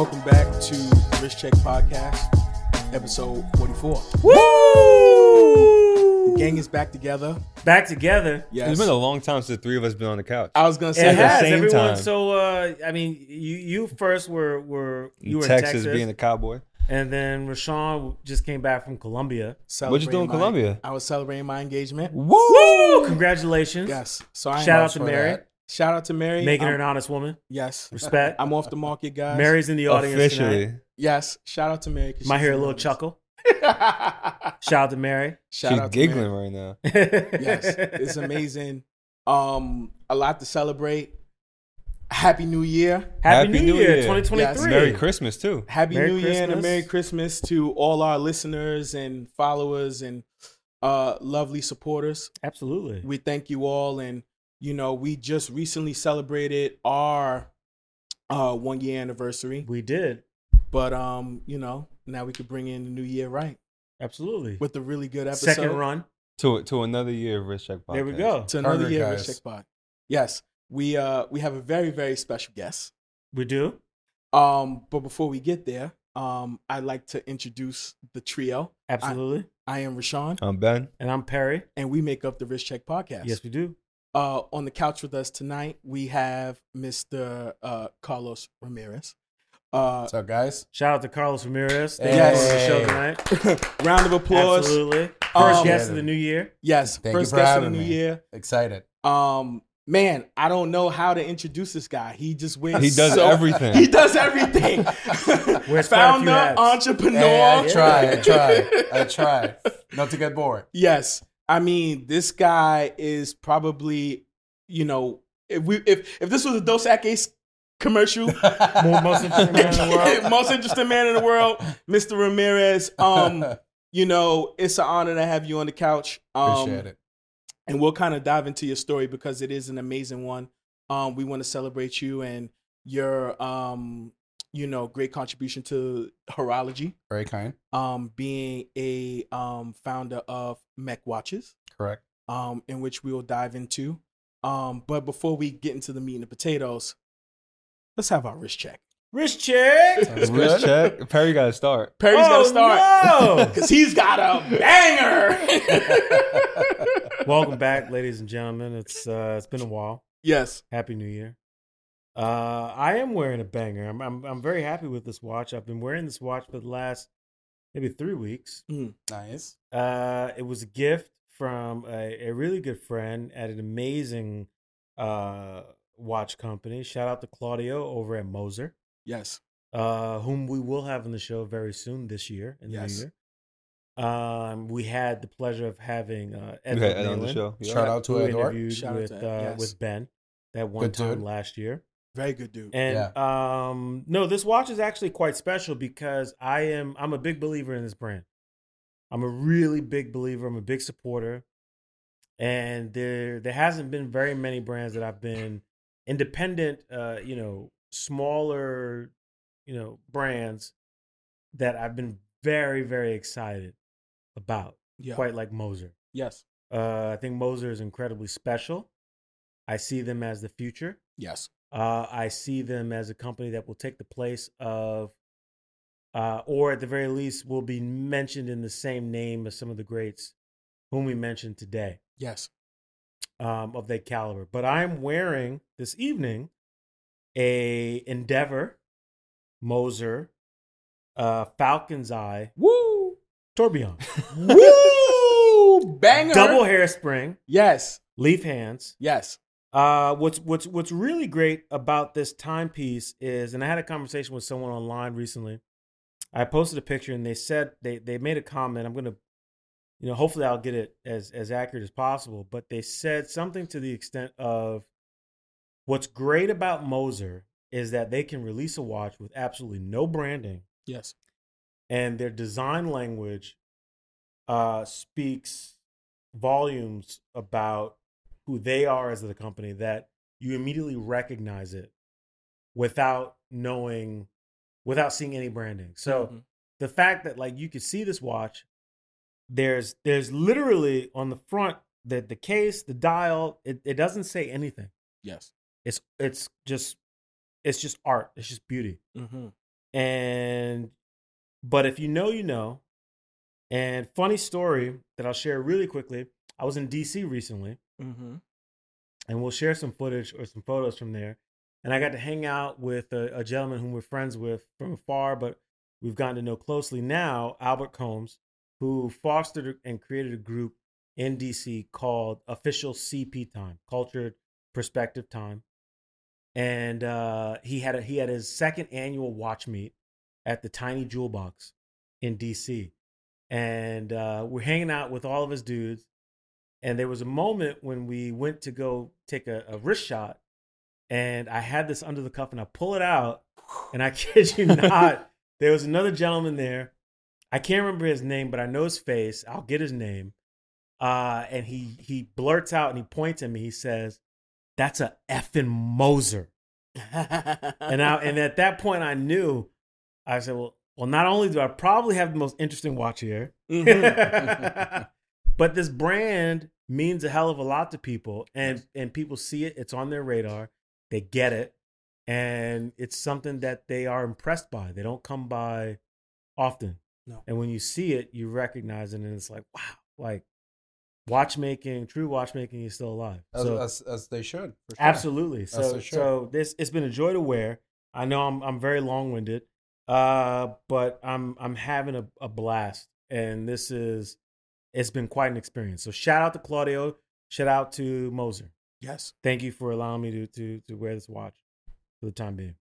Welcome back to Wrist Check Podcast, episode 44. Woo! The gang is back together. Back together. Yes. It's been a long time since the three of us been on the couch. I was gonna say It the has same everyone. time. So uh, I mean, you you first were were you were Texas, in Texas, being a cowboy. and then Rashawn just came back from Colombia. What'd you do in celebrating my- Colombia? I was celebrating my engagement. Woo! Congratulations. Yes. So I Shout out to Mary, Shout out to Mary. making her I'm- an honest woman. Yes. Respect. I'm off the market, guys. Mary's in the audience Officially. tonight. Yes. Shout out to Mary. 'cause Might hear a little audience. chuckle. Shout out to Mary. Shout She's out to giggling Mary. right now. Yes. It's amazing. Um, a lot to celebrate. Happy New Year. Happy, New, Year, 2023. Yes. Merry Christmas too. Happy Merry New Year and a Merry Christmas to all our listeners and followers and uh, lovely supporters. Absolutely. We thank you all. And, you know, we just recently celebrated our uh, one year anniversary. We did. But, um, you know, now we could bring in the new year right Absolutely. with a really good episode. Second run. To to another year of Wrist Check Podcast. There we go. To another Partner year of guys. Wrist Check Pod. Yes. We uh we have a very, very special guest. We do. Um, but before we get there, um, I'd like to introduce the trio. Absolutely. I am Rashawn, I'm Ben. and I'm Perry. and we make up the Wrist Check Podcast. Yes, we do. Uh, on the couch with us tonight, we have Mr. Uh, Carlos Ramirez. Uh, What's up, guys? Shout out to Carlos Ramirez. Thank Yes. you for the show tonight. round of applause. Absolutely. First Um, guest of the new year. Yes, Thank you first for guest of the new me. year. Excited. Um, man, I don't know how to introduce this guy. He just wins. He does so- everything. He does everything. Wears quite a few Founder, entrepreneur. Hey, I try. I try. I try. Not to get bored. Yes, I mean this guy is probably, you know, if we if if this was a Dos Equis commercial, most interesting man in the world. most interesting man in the world, Mr. Ramirez. Um, you know, it's an honor to have you on the couch. Um, Appreciate it. and we'll kind of dive into your story because it is an amazing one. Um, we want to celebrate you and your, um, you know, great contribution to horology. Very kind. Um, being a um, founder of MEC Watches, Correct. um, in which we will dive into. Um, but before we get into the meat and the potatoes, let's have our wrist check. Wrist check. Sounds Rich. Check. Perry got to start. Perry's Oh, got to start no! because he's got a banger. Welcome back, ladies and gentlemen. It's uh, it's been a while. yes, Happy New Year. Uh, I am wearing a banger. I'm, I'm I'm very happy with this watch. I've been wearing this watch for the last maybe three weeks. Nice. Uh, it was a gift from a, a really good friend at an amazing uh watch company. Shout out to Claudio over at Moser, yes, uh, whom we will have on the show very soon this year in Yes. new year. Um, we had the pleasure of having uh, Edward Ed on the show. Yeah. Shout out to who Edward. interviewed Shout out with to Ed, uh, yes. with Ben that one Good time dude. last year. Very good dude. And um no, this watch is actually quite special because I am I'm a big believer in this brand. I'm a really big believer. I'm a big supporter. And there there hasn't been very many brands that I've been independent uh, you know, smaller, you know, brands that I've been very, very excited about. yeah, Quite like Moser. yes, Uh, I think Moser is incredibly special. I see them as the future. yes, Uh, I see them as a company that will take the place of, uh, or at the very least, will be mentioned in the same name as some of the greats whom we mentioned today yes. um, of that caliber. But I'm wearing this evening a Endeavor Moser uh, Falcon's Eye Woo! Tourbillon, Woo! Banger. double hairspring, Yes. leaf hands. Yes. Uh, what's what's what's really great about this timepiece is, and I had a conversation with someone online recently, I posted a picture and they said they they made a comment. I'm gonna, you know, hopefully I'll get it as as accurate as possible. But they said something to the extent of, "What's great about Moser is that they can release a watch with absolutely no branding, Yes. and their design language uh, speaks volumes about who they are as the company. That you immediately recognize it without knowing, without seeing any branding. So Mhm. the fact that like you could see this watch there's there's literally on the front the the case the dial it, it doesn't say anything Yes. it's it's just it's just art it's just beauty Mm-hmm. and but if you know you know and funny story that i'll share really quickly i was in dc recently Mm-hmm. and we'll share some footage or some photos from there. And I got to hang out with a, a gentleman whom we're friends with from afar, but we've gotten to know closely now, Albert Combs, who fostered and created a group in DC called Official CP Time, Cultured Perspective Time. And uh, he had a, he had his second annual watch meet at the Tiny Jewel Box in DC, and uh, we're hanging out with all of his dudes. And there was a moment when we went to go take a, a wrist shot, and I had this under the cuff, and I pull it out, and I kid you not, there was another gentleman there. I can't remember his name, but I know his face. I'll get his name. Uh, and he he blurts out and he points at me. He says, "That's a effing Moser." And I, and at that point, I knew. I said, "Well, well, not only do I probably have the most interesting watch here, Mhm. but this brand means a hell of a lot to people, and and people see it. It's on their radar. They get it, and it's something that they are impressed by. They don't come by often. No. And when you see it, you recognize it, and it's like, wow, like watchmaking, true watchmaking is still alive. As, so as, as they should. For sure. absolutely. So so this it's been a joy to wear. I know I'm I'm very long winded, uh, but I'm I'm having a, a blast, and this is it's been quite an experience. So shout out to Claudio, shout out to Moser. yes. Thank you for allowing me to to to wear this watch for the time being.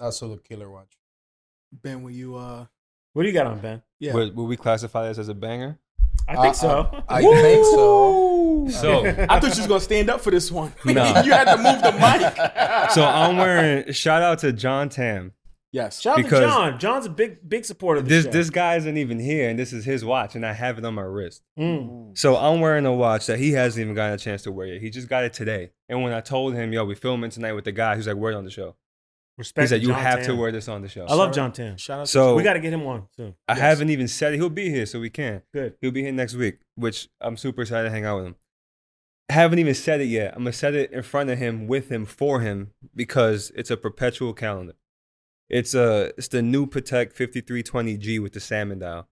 Absolute killer watch. Ben, will you? uh What do you got on Ben? Yeah. Would, would we classify this as a banger? I think Uh, so. uh, I think so. So, I thought she was gonna stand up for this one. No. you had to move the mic. so I'm wearing. Shout out to John Tam. Yes. Shout out to because- John. John's a big big supporter of the This show. this guy isn't even here, and this is his watch, and I have it on my wrist. Mm. So I'm wearing a watch that he hasn't even gotten a chance to wear yet. He just got it today. And when I told him, "Yo, we filming tonight with the guy," he's like, "Wear it on the show." Respect He said, "You John have to wear this on the show." I love John out- Tam. Shout out. to So- We got to get him on soon. I Yes. haven't even said it. He'll be here, so we can. Good. He'll be here next week, which I'm super excited to hang out with him. Haven't even said it yet. I'm gonna set it in front of him, with him, for him, because it's a perpetual calendar. It's a it's the new Patek 5320G with the salmon dial.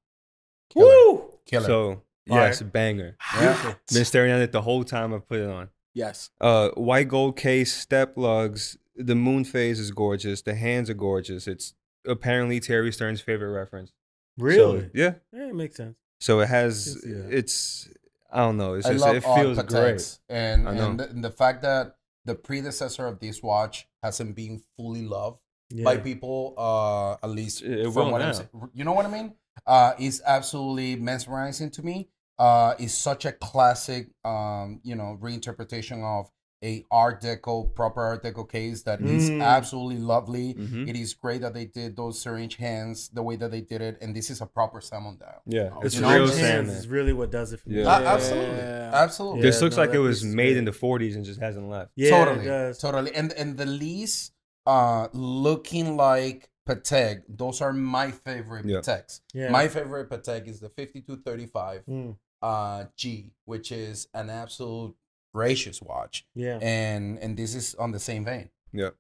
Killer. Woo! Killer. So Fire. yes, banger. Yeah. Been staring at it the whole time I put it on. yes. Uh, white gold case, step lugs. The moon phase is gorgeous. The hands are gorgeous. It's apparently Thierry Stern's favorite reference. Really? So, yeah. yeah, it makes sense. So it has. Can see. It's. I don't know. It's I just. love It all feels great. And, and, the, and the fact that the predecessor of this watch hasn't been fully loved Yeah. by people, uh, at least It- it from will what I'm saying. You know what I mean? Uh, is absolutely mesmerizing to me. Uh, is such a classic, um, you know, reinterpretation of a Art Deco, proper Art Deco case that is Mm. absolutely lovely. Mhm. It is great that they did those syringe hands the way that they did it, and this is a proper salmon dial. Yeah, Oh, it's you the know, real hands salmon. is really what does it for me. Yeah. Uh, absolutely, Yeah. absolutely. This looks no, like it was made great. in the 40s and just hasn't left. Yeah, totally, totally. And and the least uh looking like Patek, those are my favorite Yeah. Pateks. Yeah. My favorite Patek is the 5235 Mm, uh G, which is an absolute gracious watch. yeah. And and this is on the same vein. Yeah.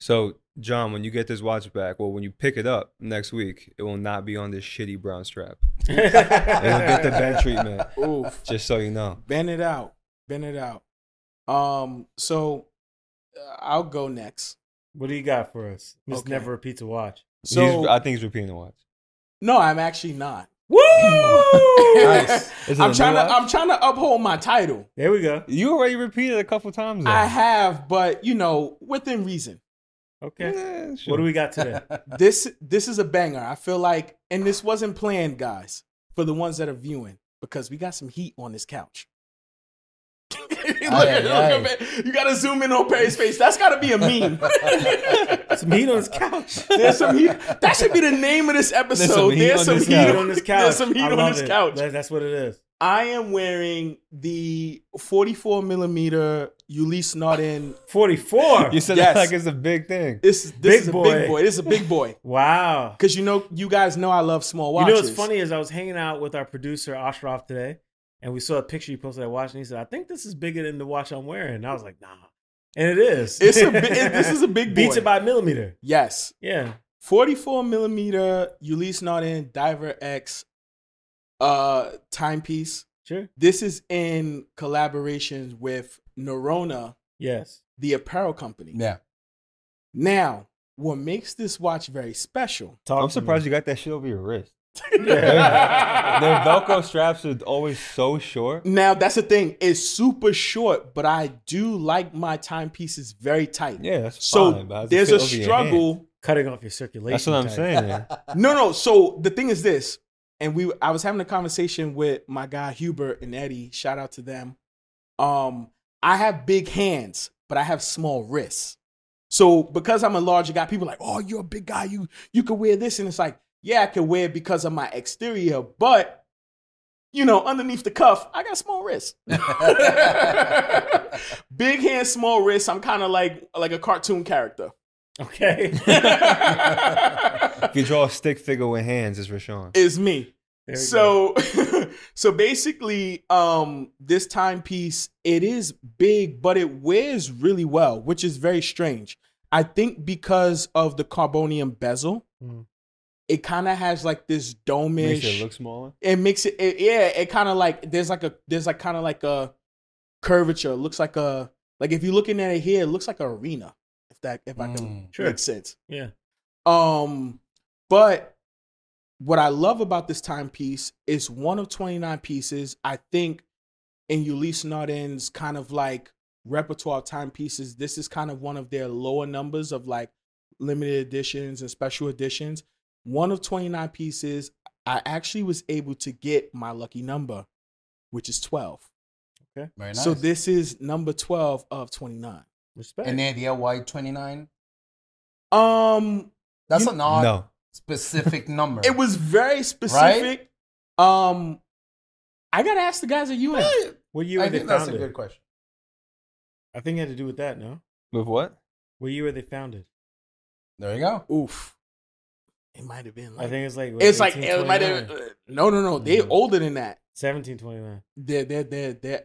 So, John, when you get this watch back, well, when you pick it up next week, it will not be on this shitty brown strap. It'll get the bend treatment, Oof. just so you know. Bend it out. Bend it out. Um. So uh, I'll go next. What do you got for us? Miss Okay. Never repeat a Watch. So He's, I think he's repeating the watch. no, I'm actually not. Woo! Nice. Is it I'm trying new to. I'm trying to uphold my title. There we go. You already repeated a couple times. Though. I have, but you know, within reason. Okay. Yeah, sure. What do we got today? this this is a banger. I feel like, and this wasn't planned, guys, for the ones that are viewing, because we got some heat on this couch. look at, look aye. at you gotta zoom in on Perry's face. That's gotta be a meme. Some heat on his couch. There's some heat. That should be the name of this episode. some heat There's on some this heat on this couch. There's some heat on love this it. couch. That- that's what it is. I am wearing the 44 millimeter Ulysse Nardin. 44. You said Yes. that like it's a big thing. This this Big is a boy. big boy. This is a big boy. Wow. Because you know, you guys know I love small watches. You know what's funny is I was hanging out with our producer Ashraf today, and we saw a picture you posted that watch, and he said, "I think this is bigger than the watch I'm wearing." And I was like, "Nah," and it is. It's a bi- it- this is a big beats boy. it by a millimeter. Yes. Yeah. 44 millimeter Ulysse Nardin Diver X uh timepiece. Sure. This is in collaboration with Nerona, Yes. the apparel company. yeah. Now, what makes this watch very special? Talk I'm surprised me. you got that shit over your wrist. Yeah. Their Velcro straps are always so short. Now, that's the thing. It's super short, but I do like my timepieces very tight. Yeah, that's So fine. but there's a over your hand? struggle. Cutting off your circulation. That's what I'm type. saying. man. No, no. So the thing is this, and we I was having a conversation with my guy Hubert and Eddie. Shout out to them. Um, I have big hands, but I have small wrists. So because I'm a larger guy, people are like, "Oh, you're a big guy. You you could wear this," and it's like, yeah, I can wear it because of my exterior, but you know, underneath the cuff, I got small wrists. big hands, small wrists. I'm kind of like like a cartoon character. Okay. If you draw a stick figure with hands, it's Rashawn. is me. So so basically um this timepiece it is big but it wears really well which is very strange i think because of the carbonium bezel Mm. It kind of has like this Makes it look smaller. it makes it, it yeah it kind of like there's like a there's like kind of like a curvature it looks like a like if you're looking at it here it looks like an arena if that if i can Mm. Sure. make sense Yeah. um, but what I love about this timepiece is one of 29 pieces. I think in Ulysse Nardin's kind of like repertoire of timepieces, this is kind of one of their lower numbers of like limited editions and special editions. One of 29 pieces, I actually was able to get my lucky number, which is 12. Okay. Very nice. So this is number 12 of 29. Respect. Any idea why 29? Um, That's You- an odd No. specific number. It was very specific. Um, I gotta ask the guys at UN. what year I were they think that's a good question. I think it had to do with that, no? With what? What year were they founded? There you go. Oof, it might have been. Like, I think it's like it's like it might have. 1829? No, no, no. They're Mhm. older than that. 1729. They're they're they're they're.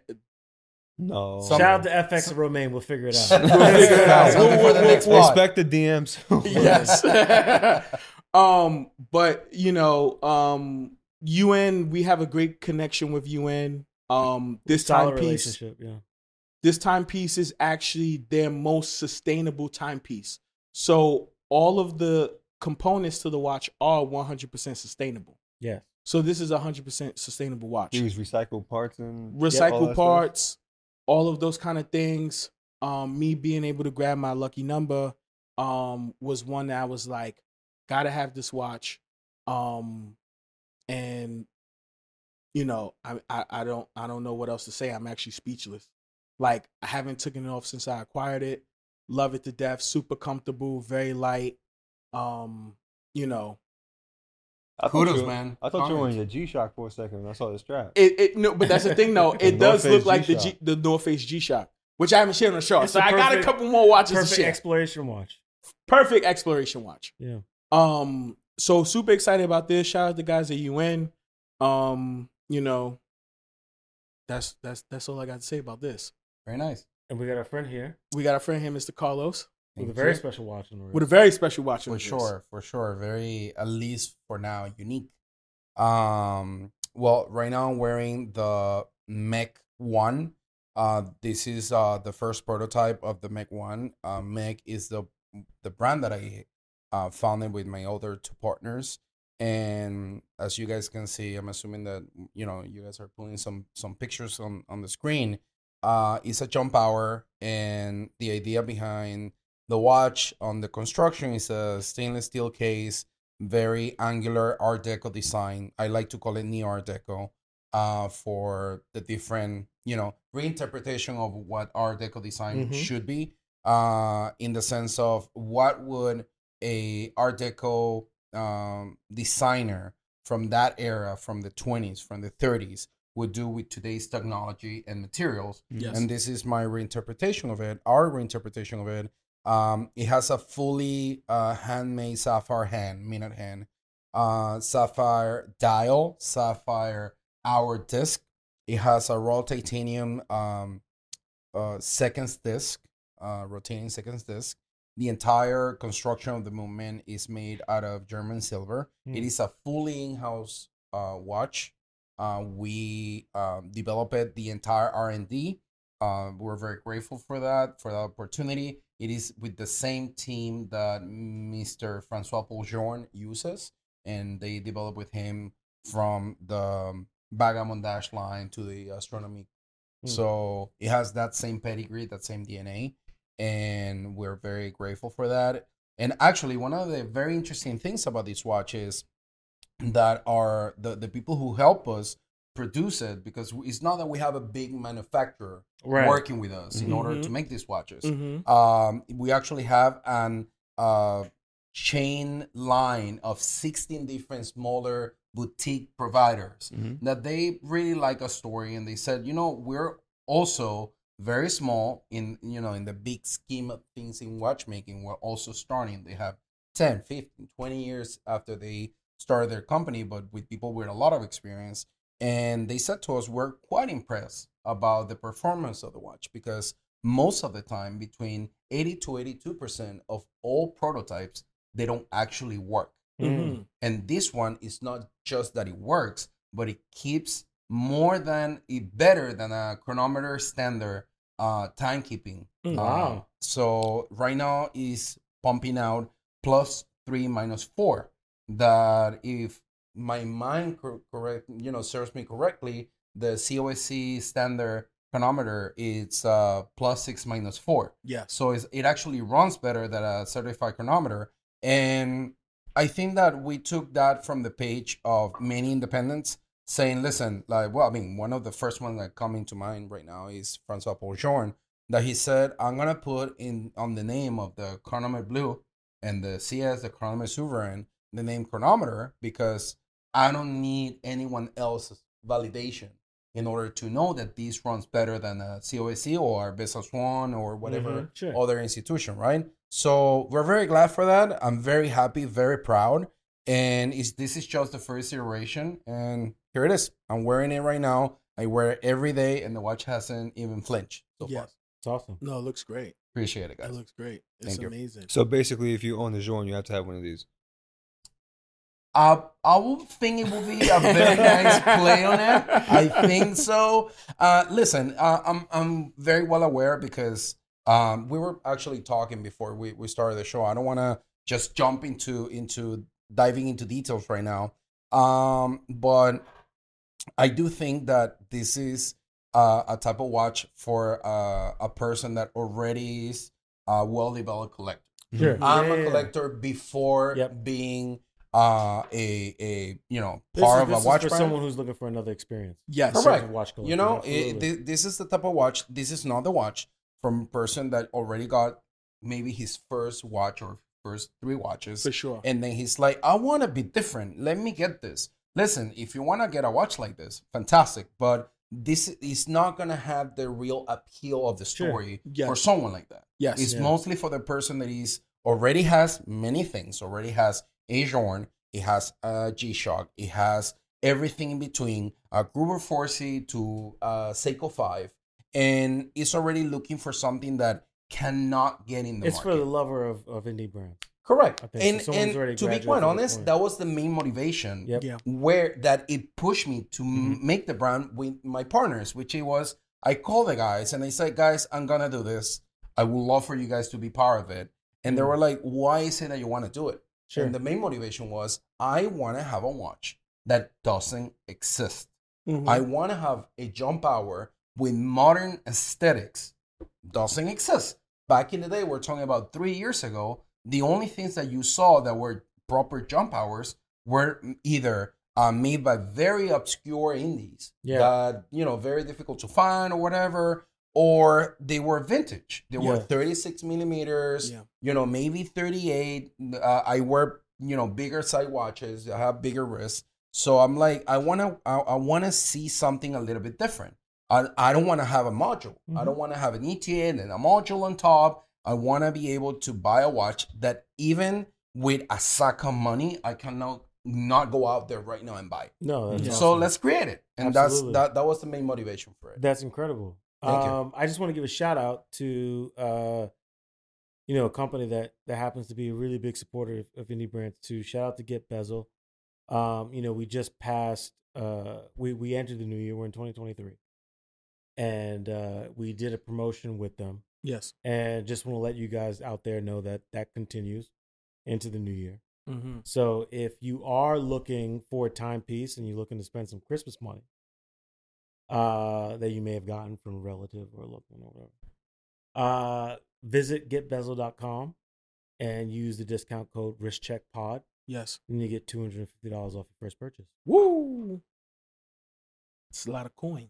No. Some- Shout out to FX and Romaine. We'll figure it out. We'll figure it out. Something for the We'll- next we'll- Expect the DMs. yes. um, but you know, um, UN. We have a great connection with UN. Um, this Solid timepiece. yeah. this timepiece is actually their most sustainable timepiece. So all of the components to the watch are 100% sustainable. Yes. So this is a 100% sustainable watch. Use recycled parts and all Recycle that parts, all of those kind of things. Um, me being able to grab my lucky number um, was one that I was like, gotta have this watch. Um, and you know, I, I I don't I don't know what else to say. I'm actually speechless. Like I haven't taken it off since I acquired it. Love it to death. Super comfortable, very light. Um, you know, I thought Kudos, you- man. I thought you were Comments. in your G Shock for a second when I saw the strap. it it no, but that's the thing though. It does North look Face like the G, G-Shock. the North Face G Shock, which I haven't shared on the show. It's so I got a couple more watches to Perfect share. exploration watch. perfect exploration watch. Yeah. Um, so super excited about this. Shout out to the guys at UN. Um, you know, that's that's that's all I got to say about this. Very nice. And we got our friend here We got a friend here, Mr. Carlos, with a very you. special watch on the wrist. with a very special watch. on for his sure wrist. for sure very at least for now unique um well right now i'm wearing the MEC one uh this is uh the first prototype of the MEC one uh MEC is the the brand that i uh founded with my other two partners and as you guys can see i'm assuming that you know you guys are pulling some some pictures on on the screen uh it's a jump hour and the idea behind the watch on the construction is a stainless steel case, very angular Art Deco design. I like to call it Neo Art Deco uh, for the different, you know, reinterpretation of what Art Deco design Mhm. should be. Uh, in the sense of what would a Art Deco um, designer from that era, from the 20s, from the 30s, would do with today's technology and materials. Yes. And this is my reinterpretation of it, our reinterpretation of it. Um, it has a fully uh, handmade sapphire hand, minute hand, uh, sapphire dial, sapphire hour disc. It has a raw titanium um, uh, seconds disc, uh, rotating seconds disc. The entire construction of the movement is made out of German silver. Hmm. It is a fully in-house uh, watch. Uh, we um, developed the entire R and D. Uh, we're very grateful for that for that opportunity. It is with the same team that Mr. François-Paul Journe uses, and they developed with him from the Vagabondage line to the astronomy. Hmm. So it has that same pedigree, that same DNA, and we're very grateful for that. And actually, one of the very interesting things about this watch is that are the, the people who help us produce it because it's not that we have a big manufacturer Right. working with us in order to Mhm. make these watches. Mhm. Um, we actually have an uh, chain line of 16 different smaller boutique providers Mhm. that they really like a story and they said, you know, we're also very small in you know in the big scheme of things in watchmaking we're also starting they have 10 15 20 years after they started their company but with people with a lot of experience and they said to us we're quite impressed about the performance of the watch because most of the time between 80 to 82% of all prototypes they don't actually work Mhm. and this one is not just that it works, but it keeps more than it better than a chronometer standard uh timekeeping. Mm. Wow. Uh, so right now is pumping out plus three minus four. That if my mind cor- correct, you know, serves me correctly, the COSC standard chronometer is uh plus six minus four. Yeah. So it's, it actually runs better than a certified chronometer. And I think that we took that from the page of many independents saying, listen, like, well, I mean, one of the first ones that come into mind right now is François-Paul Journe, that he said, I'm going to put in on the name of the chronometer blue and the CS, the chronometer sovereign, the name chronometer because I don't need anyone else's validation in order to know that this runs better than a COSC or Besançon or whatever Mhm, sure. other institution, right? So we're very glad for that. I'm very happy, very proud. And it's, this is just the first iteration. And here it is. I'm wearing it right now. I wear it every day, and the watch hasn't even flinched so far. Yes. It's awesome. No, it looks great. Appreciate it, guys. It looks great. It's Thank you. So basically, if you own the Journe, you have to have one of these. Uh, I would think it will be a very nice play on it. I think so. Uh, listen, uh, I'm I'm very well aware because um, we were actually talking before we, we started the show. I don't want to just jump into into diving into details right now. Um, but I do think that this is uh, a type of watch for uh, a person that already is a well developed collector. Sure. I'm Yeah, a yeah, yeah. collector before Yep. being uh a a you know This part is, of this a watch for brand. someone who's looking for another experience. Yes. Correct. Watch collector, you know, it, thi- this is the type of watch. This is not the watch from a person that already got maybe his first watch or first three watches, For sure. and then he's like, I want to be different. Let me get this. Listen, if you want to get a watch like this, fantastic. But this is not gonna have the real appeal of the Sure. story Yes. for someone like that. yes. It's Yeah. mostly for the person that is already has many things. Already has a Journe, it has a G Shock, it has everything in between, a Greubel Forsey to uh, Seiko 5, and it's already looking for something that cannot get in the it's market. for the lover of, of indie brands. Correct. I think so. And, Someone's already and to be quite honest, point. that was the main motivation Yep. Yeah. where that it pushed me to Mm-hmm. make the brand with my partners, which it was I called the guys and I said, guys, I'm gonna do this. I would love for you guys to be part of it. And they Mm. were like, why is it that you want to do it? Sure. And the main motivation was I want to have a watch that doesn't exist. Mhm. I want to have a jump hour with modern aesthetics. Doesn't exist. back in the day, we're talking about three years ago, the only things that you saw that were proper jump hours were either uh, made by very obscure indies Yeah. that you know very difficult to find or whatever, or they were vintage. They were 36 millimeters, Yeah. you know, maybe 38. Uh, I wear you know bigger side watches. I have bigger wrists, so I'm like, I wanna, I, I wanna see something a little bit different. I, I don't want to have a module. I Mhm. don't want to have an ETA and a module on top. I want to be able to buy a watch that even with a sack of money, I cannot not go out there right now and buy. No, that's Yeah. So awesome. let's create it, and Absolutely. that's that. That was the main motivation for it. That's incredible. Um, I just want to give a shout out to uh, you know a company that that happens to be a really big supporter of, of indie brands. To shout out to Get Bezel. Um, you know, we just passed. Uh, we we entered the new year. We're in 2023, and uh, we did a promotion with them. Yes. And just want to let you guys out there know that that continues into the new year. Mm-hmm. So if you are looking for a timepiece and you're looking to spend some Christmas money uh, that you may have gotten from a relative or a loved one or whatever, uh, visit getbezel.com and use the discount code WristCheckPod Yes. and you get $250 off your first purchase. Woo! It's a lot of coin.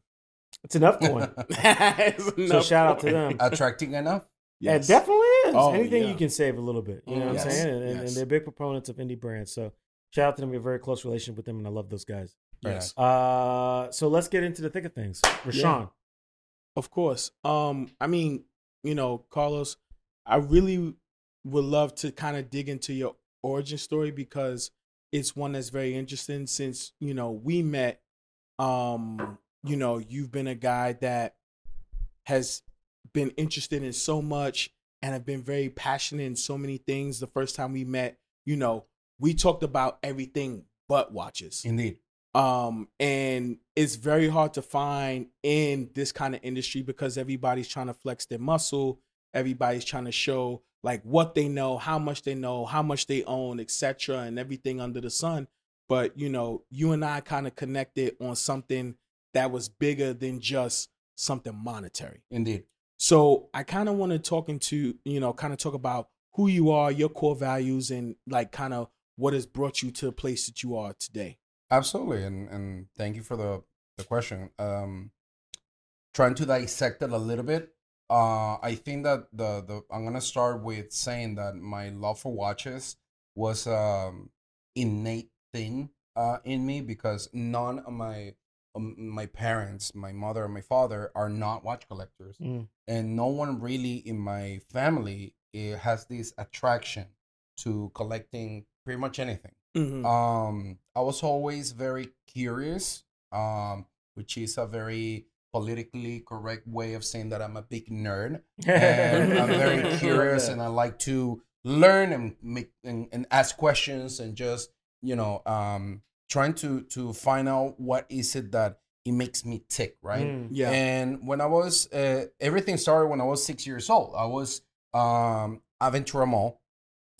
It's enough coin. It's so enough shout out to them. Attracting enough. Yes. It definitely is. Oh, Anything yeah. you can save a little bit. You know what Yes, I'm saying? And, and- and they're big proponents of indie brands. So shout out to them. We have a very close relationship with them and I love those guys. Yes. Uh, so let's get into the thick of things. Rashawn. Of course. Um, I mean, you know, Carlos, I really would love to kind of dig into your origin story because it's one that's very interesting since, you know, we met um, you know, you've been a guy that has been interested in so much and have been very passionate in so many things. The first time we met, you know, we talked about everything but watches Indeed. Um and it's very hard to find in this kind of industry because everybody's trying to flex their muscle everybody's trying to show like what they know how much they know how much they own etc and everything under the sun but you know you and i kind of connected on something that was bigger than just something monetary Indeed. so I kind of want to talk into, you know, kind of talk about who you are, your core values, and like kind of what has brought you to the place that you are today. Absolutely, and and thank you for the the question. Um, trying to dissect it a little bit. Uh, I think that the the I'm gonna start with saying that my love for watches was um innate thing uh in me because none of my um, my parents, my mother and my father are not watch collectors, Mm. and no one really in my family eh, has this attraction to collecting pretty much anything Mm-hmm. um i was always very curious um which is a very politically correct way of saying that i'm a big nerd and i'm very curious and i like to learn and make and, and ask questions and just you know um trying to to find out what is it that it makes me tick right Mm. yeah. and when I was, uh, everything started when I was six years old. I was um, Aventura Mall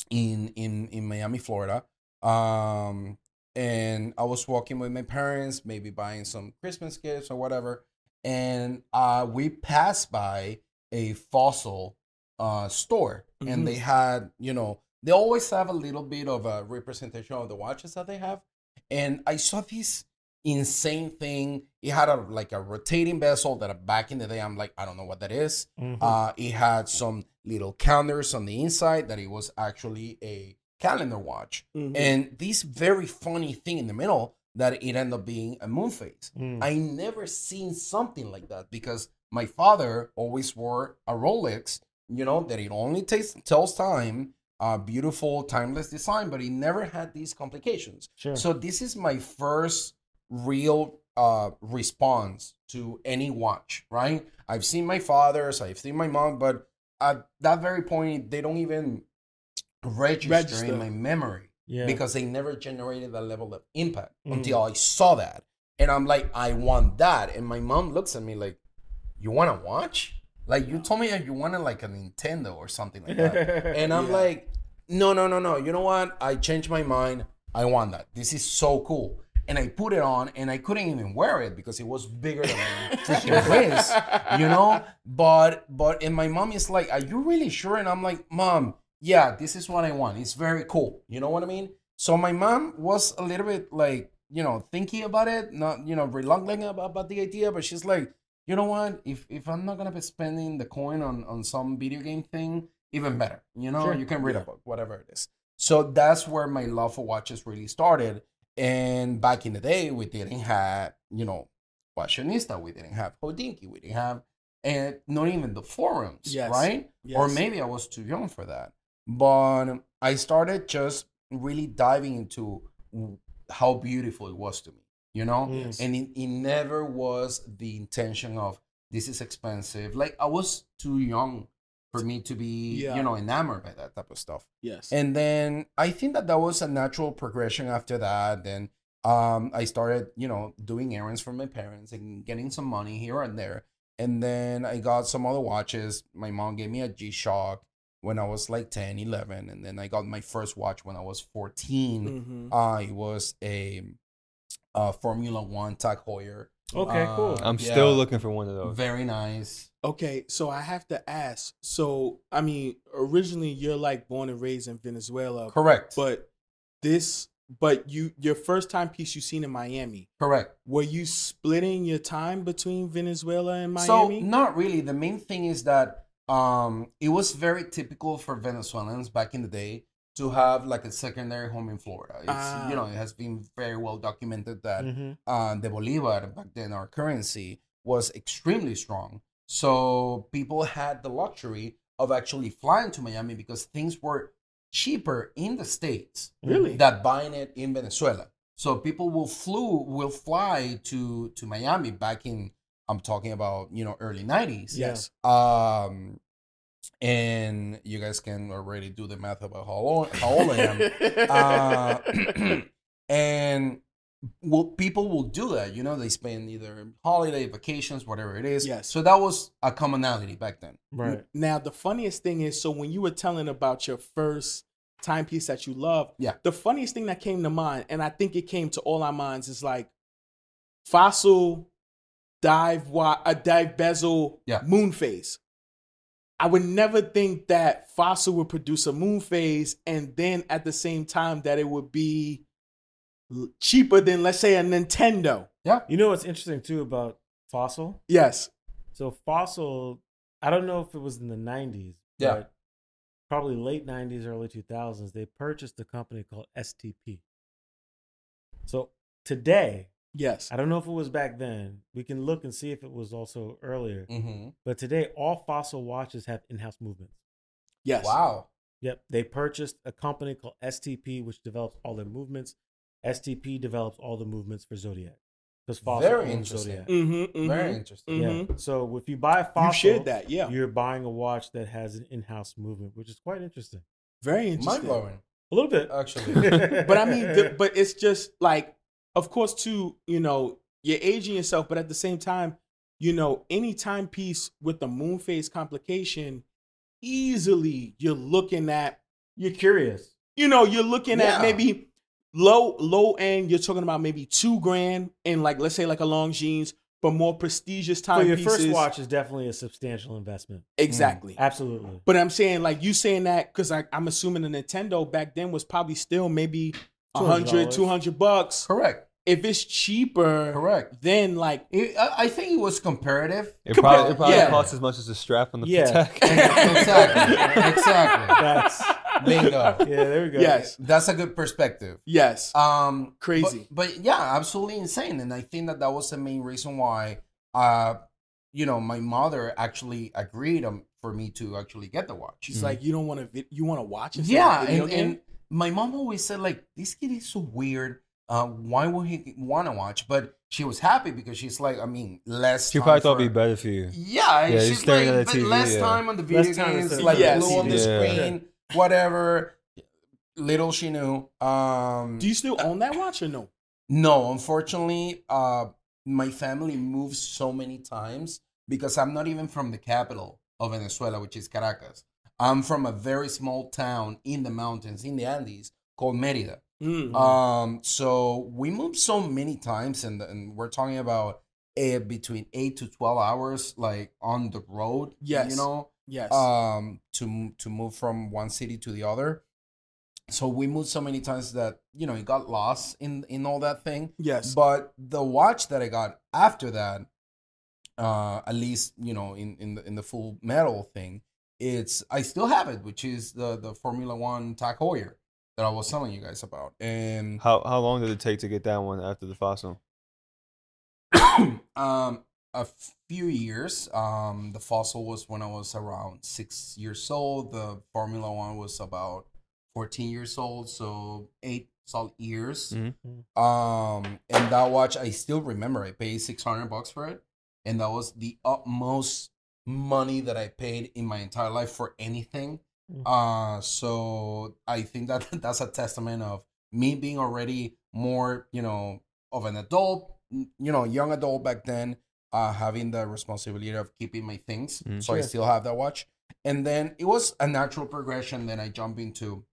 in in in Miami, Florida, um, and I was walking with my parents, maybe buying some Christmas gifts or whatever, and uh, we passed by a fossil uh, store, Mhm. and they had, you know, they always have a little bit of a representation of the watches that they have, and I saw this insane thing. It had a like a rotating bezel that back in the day I'm like I don't know what that is. Mhm. Uh, it had some little counters on the inside that it was actually a calendar watch, Mhm. and this very funny thing in the middle that it ended up being a moon phase. Mm. I never seen something like that because my father always wore a Rolex, you know, that it only takes tells time, uh, beautiful, timeless design, but he never had these complications. Sure. So this is my first real uh response to any watch, right? I've seen my father's, I've seen my mom, but at that very point, they don't even register, Register. in my memory yeah. because they never generated that level of impact Mm. until I saw that. And I'm like, I want that. And my mom looks at me like, You want to watch? Like, you told me that you wanted like a Nintendo or something like that. and I'm Yeah. like, No, no, no, no. You know what? I changed my mind. I want that. This is so cool. and I put it on, and I couldn't even wear it because it was bigger than my freaking waist, you know. But but and my mom is like, "Are you really sure?" And I'm like, "Mom, yeah, this is what I want. It's very cool. You know what I mean?" So my mom was a little bit like, you know, thinking about it, not you know, reluctant about, about the idea, but she's like, you know what? If if I'm not gonna be spending the coin on on some video game thing, even better. You know, Sure. you can read Yeah. a book, whatever it is. So that's where my love for watches really started. And back in the day, we didn't have, you know, Fashionista, we didn't have Hodinkee, we didn't have, and not even the forums, Yes. right? Or maybe I was too young for that. But I started just really diving into how beautiful it was to me, you know? Yes. And it, it never was the intention of this is expensive. Like I was too young for me to be, Yeah. you know, enamored by that type of stuff. Yes. And then I think that that was a natural progression after that. Then um, I started, you know, doing errands for my parents and getting some money here and there. And then I got some other watches. My mom gave me a G Shock when I was like 10, 11. And then I got my first watch when I was 14. Mhm. Uh, it was a, uh Formula One Tag Heuer. Okay, Uh, cool. I'm yeah, still looking for one of those. Very nice. Okay, so I have to ask. So, I mean, originally you're like born and raised in Venezuela, Correct. but this, but you, your first time piece you seen in Miami. Correct. Were you splitting your time between Venezuela and Miami? So not really. The main thing is that um, it was very typical for Venezuelans back in the day to have like a secondary home in Florida. It's Ah. you know it has been very well documented that Mhm. uh, the bolivar back then our currency was extremely strong. So people had the luxury of actually flying to Miami because things were cheaper in the states Really? than buying it in Venezuela. So people will flew will fly to to Miami back in I'm talking about you know early 90s. yes. Um, and you guys can already do the math about how old, how old I am. Uh, and well, people will do that. You know, they spend either holiday, vacations, whatever it is. Yes. So that was a commonality back then. Right. Now the funniest thing is, so when you were telling about your first timepiece that you love, Yeah. the funniest thing that came to mind, and I think it came to all our minds, is like fossil dive wa- a dive bezel Yeah. moon phase. I would never think that fossil would produce a moon phase, and then at the same time that it would be cheaper than let's say a Nintendo. Yeah. You know what's interesting too about Fossil? Yes. So Fossil, I don't know if it was in the '90s, Yeah. but probably late '90s, early 2000s. They purchased a company called STP. So today, Yes. I don't know if it was back then. We can look and see if it was also earlier. Mm-hmm. But today, all Fossil watches have in-house movements. Yes. Wow. Yep, they purchased a company called STP, which develops all their movements. STP develops all the movements for Zodiac because Fossil Very owns interesting. Zodiac. Mm-hmm, Very interesting. Yeah. So if you buy a Fossil, You shared that, yeah. you're buying a watch that has an in-house movement, which is quite interesting. Very Mind interesting. blowing, A little bit, actually. but I mean, the, but it's just like, of course, too, you know, you're aging yourself, but at the same time, you know, any timepiece with the moon phase complication, easily you're looking at, you're curious. you know, you're looking Yeah. at maybe low, low end, you're talking about maybe two grand and like, let's say like a Longines, but more prestigious So your first watch is definitely a substantial investment. Mm, exactly. Absolutely. But I'm saying, like, you saying that because I'm assuming the Nintendo back then was probably still maybe 100, $200. 200 bucks. Correct. If it's cheaper, Correct. then like, It, I, I think it was comparative. It probably, it probably Yeah. costs as much as a strap on the Yeah. Patek. exactly. Exactly. That's Bingo. yeah. There we go. yes, That's a good perspective. yes, Um, Crazy. but, but yeah, absolutely insane. And I think that that was the main reason why, uh, you know, my mother actually agreed um, for me to actually get the watch. she's like, you don't want to, vi- you want to watch it? yeah, and, and my mom always said like, this kid is so weird. Uh, why would he want to watch? But she was happy because she's like, I mean, less. She time probably thought it'd be better for you. Yeah, Yeah, she's you're like, but TV, less yeah. time on the video Less time games, sit like there. blue on the Yes. screen, whatever. Little she knew. Um, do you still own that watch or no? no, unfortunately, uh, my family moved so many times because I'm not even from the capital of Venezuela, which is Caracas. I'm from a very small town in the mountains, in the Andes, called Merida. Mm. Um, so we moved so many times, and and we're talking about a between eight to twelve hours, like on the road. Yes. you know, yes. um, to to move from one city to the other. So we moved so many times that you know it got lost in in all that thing. yes. But the watch that I got after that, uh, at least you know in in the in the full metal thing, it's I still have it, which is the the Formula One Tag Heuer that I was telling you guys about, and How how long did it take to get that one after the fossil? um a few years. Um, the fossil was when I was around six years old. The Formula One was about fourteen years old, so eight solid years. Mhm. Um, and that watch I still remember. I paid six hundred bucks for it, and that was the utmost money that I paid in my entire life for anything. Mm. Uh, so I think that that's a testament of me being already more, you know, of an adult, you know, young adult back then, uh, having the responsibility of keeping my things. Mm. So I still have that watch. And then it was a natural progression. Then I jump into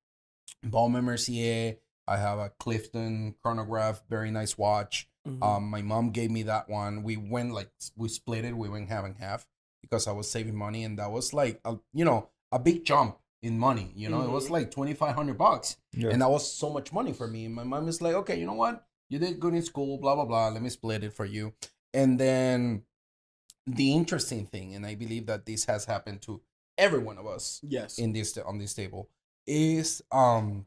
Baume Mercier. I have a Clifton chronograph, very nice watch. Mhm. Um, my mom gave me that one. We went like we split it. We went half and half because I was saving money, and that was like a you know a big jump in money. You know, it was Mhm. like twenty five hundred bucks, Yeah. and that was so much money for me. And my mom is like, okay, you know what? You did good in school, blah blah blah. Let me split it for you. And then the interesting thing, and I believe that this has happened to every one of us yes. in this on this table is um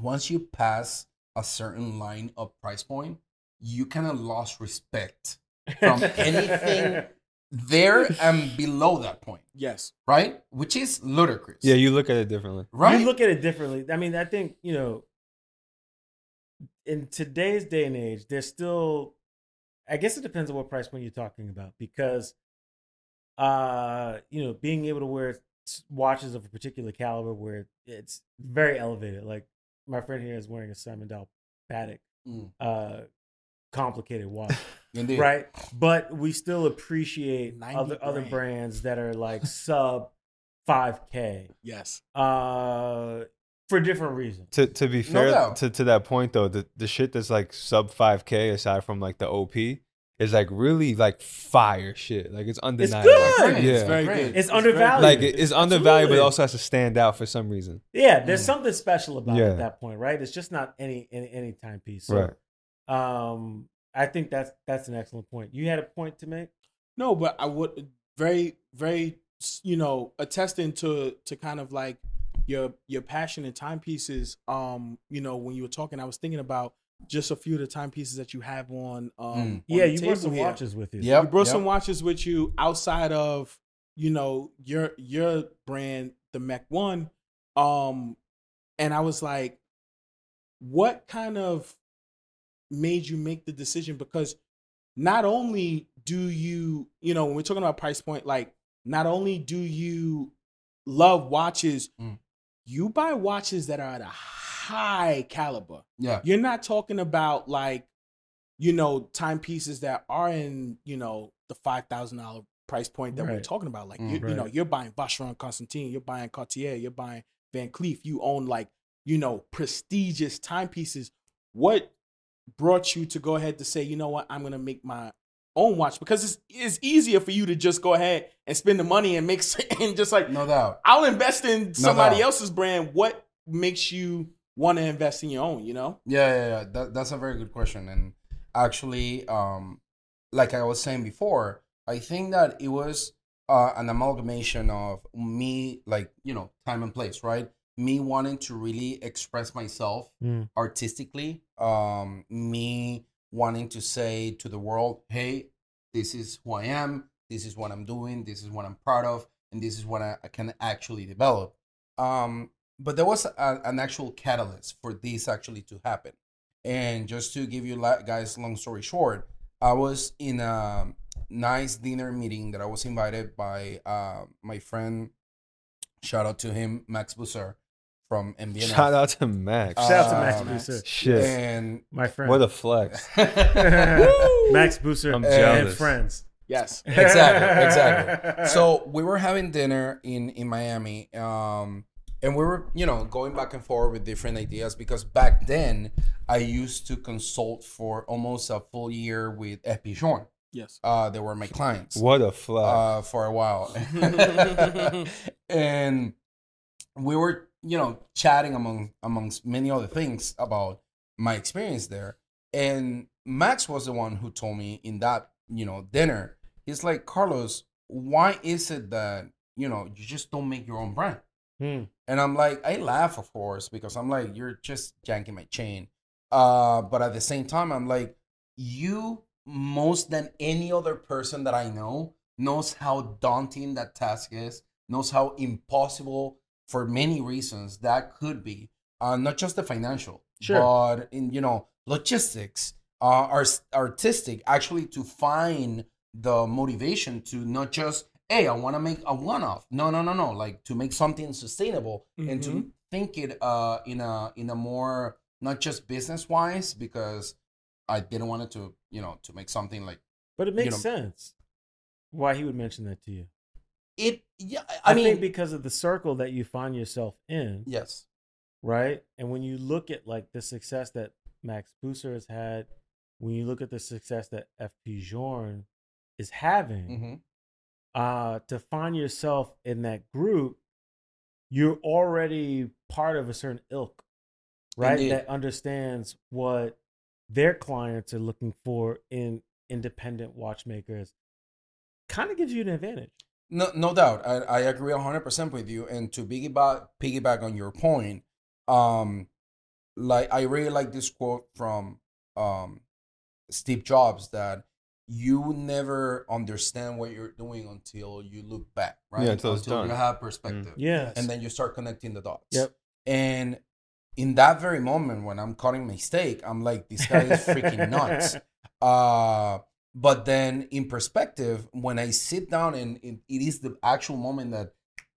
once you pass a certain line of price point you kind of lost respect from anything there and below that point yes. right which is ludicrous Yeah, you look at it differently. right You look at it differently. I mean, I think, you know, in today's day and age, there's still I guess it depends on what price point you're talking about because uh, you know, being able to wear watches of a particular caliber where it's very elevated. Like my friend here is wearing a Simon Dow Paddock Mm, uh complicated watch. indeed right? But we still appreciate 90 other other brands that are like sub 5k Yes. uh for different reasons. To to be fair doubt. to, to that point though, the, the shit that's like sub five K aside from like the OP is like really like fire shit. Like it's undeniable. It's good. Great, Yeah. it's very great. good. It's very undervalued. Like it- it's undervalued, but it also has to stand out for some reason. Yeah, there's Mm. something special about it at that point, right? It's just not any any, any timepiece. So, Right. um I think that's that's an excellent point. You had a point to make? No, but I would very, very, you know, attesting to to kind of like your your passion and timepieces. Um, you know, when you were talking, I was thinking about just a few of the timepieces that you have on. Um, Mm. on Yeah, the you table brought some here. watches with you. Yeah, You brought yep. some watches with you outside of you know your your brand, the MEC One. Um, and I was like, what kind of made you make the decision? Because not only do you, you know, when we're talking about price point, like not only do you love watches, Mm. you buy watches that are at a high caliber. yeah You're not talking about like, you know, timepieces that are in, you know, the five thousand dollar price point that we're talking about. Like Mm. you, you know, you're buying Vacheron Constantin, you're buying Cartier, you're buying Van Cleef. You own like, you know, prestigious timepieces. What brought you to go ahead to say, you know what, I'm gonna make my own watch because it's it's easier for you to just go ahead and spend the money and make and just like no doubt I'll invest in somebody doubt. else's brand. What makes you want to invest in your own? You know? Yeah, yeah, yeah. That, that's a very good question. And actually, um, like I was saying before, I think that it was uh, an amalgamation of me, like, you know, time and place, right? Me wanting to really express myself Mm. artistically, um, me wanting to say to the world, hey, this is who I am, this is what I'm doing, this is what I'm proud of, and this is what I, I can actually develop. Um, but there was a, an actual catalyst for this actually to happen. And just to give you guys long story short, I was in a nice dinner meeting that I was invited by uh, my friend. Shout out to him, Max Busser from MB&F. Shout out to Max. Uh, Shout out to Max Um, Busser, Shit. And my friend. What a flex. Max Busser I'm and jealous. friends. Yes. exactly, exactly. So we were having dinner in in Miami, um, and we were you know going back and forth with different ideas because back then I used to consult for almost a full year with FP Journe. Yes. Uh, they were my clients What a flex. uh, for a while, and we were you know chatting among amongst many other things about my experience there. And Max was the one who told me in that you know dinner. He's like, Carlos, why is it that you know you just don't make your own brand? Hmm. And I'm like, I laugh, of course, because I'm like, you're just janking my chain. Uh, but at the same time, I'm like, you most than any other person that I know knows how daunting that task is, knows how impossible for many reasons that could be. Uh, not just the financial, Sure. but in you know logistics, uh, art- artistic, actually to find the motivation to not just hey, I want to make a one-off. No, no, no, no. Like to make something sustainable and to Mhm. think it uh in a in a more not just business wise because I didn't want it to you know to make something like But it makes know- sense why he would mention that to you. It. Yeah, I, I, mean, think because of the circle that you find yourself in, yes, right? And when you look at like the success that Max Busser has had, when you look at the success that FP Journe is having, hmm uh, to find yourself in that group, you're already part of a certain ilk, right? Indeed. That understands what their clients are looking for in independent watchmakers. Kind of gives you an advantage. No, no doubt. I, I agree hundred percent with you. And to piggyback piggyback on your point, um, like I really like this quote from um Steve Jobs that you never understand what you're doing until you look back, right? Yeah, until it's you have perspective. Yeah. and then you start connecting the dots. Yep. And in that very moment when I'm cutting my steak, I'm like, this guy is freaking nuts. Uh, but then in perspective, when I sit down and it, it is the actual moment that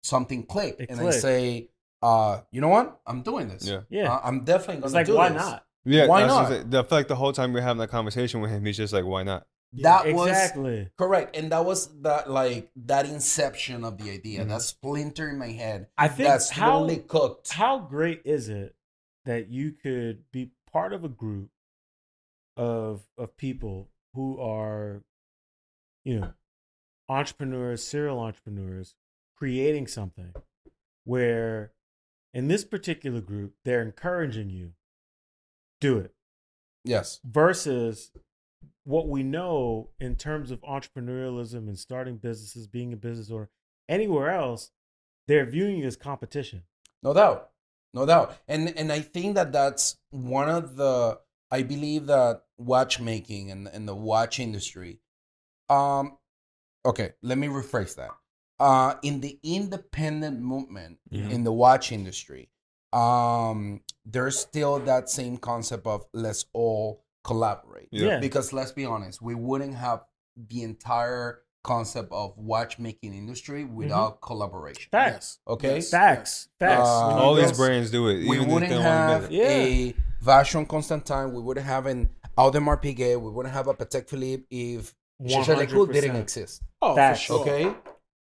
something clicked, It and clicked. I say, uh, you know what? I'm doing this. Yeah. Yeah. Uh, I'm definitely gonna it's like, do why this. not? yeah, why I was gonna not? say, I feel like the whole time we are having that conversation with him, he's just like, why not? That was exactly. correct, and that was that like that inception of the idea, Mhm. that splinter in my head I think that's how slowly cooked. how great is it that you could be part of a group of of people who are you know entrepreneurs serial entrepreneurs creating something where in this particular group they're encouraging you do it. Yes, versus what we know in terms of entrepreneurialism and starting businesses being a business or anywhere else they're viewing you as competition. No doubt, no doubt, and and I think that that's one of the. I believe that watchmaking and and the watch industry. Um, okay, let me rephrase that. Uh, in the independent movement Mhm. in the watch industry, um, there's still that same concept of let's all collaborate. Yeah. Yeah. Because let's be honest, we wouldn't have the entire concept of watchmaking industry without collaboration. facts Okay. Yes. Facts. Facts. Uh, All these brands do it. we even if wouldn't they don't have to admit it. Yeah. a Vacheron Constantin. We wouldn't have an Audemars Piguet. We wouldn't have a Patek Philippe if Charles Leclerc didn't exist. Oh, Facts. for sure. Okay.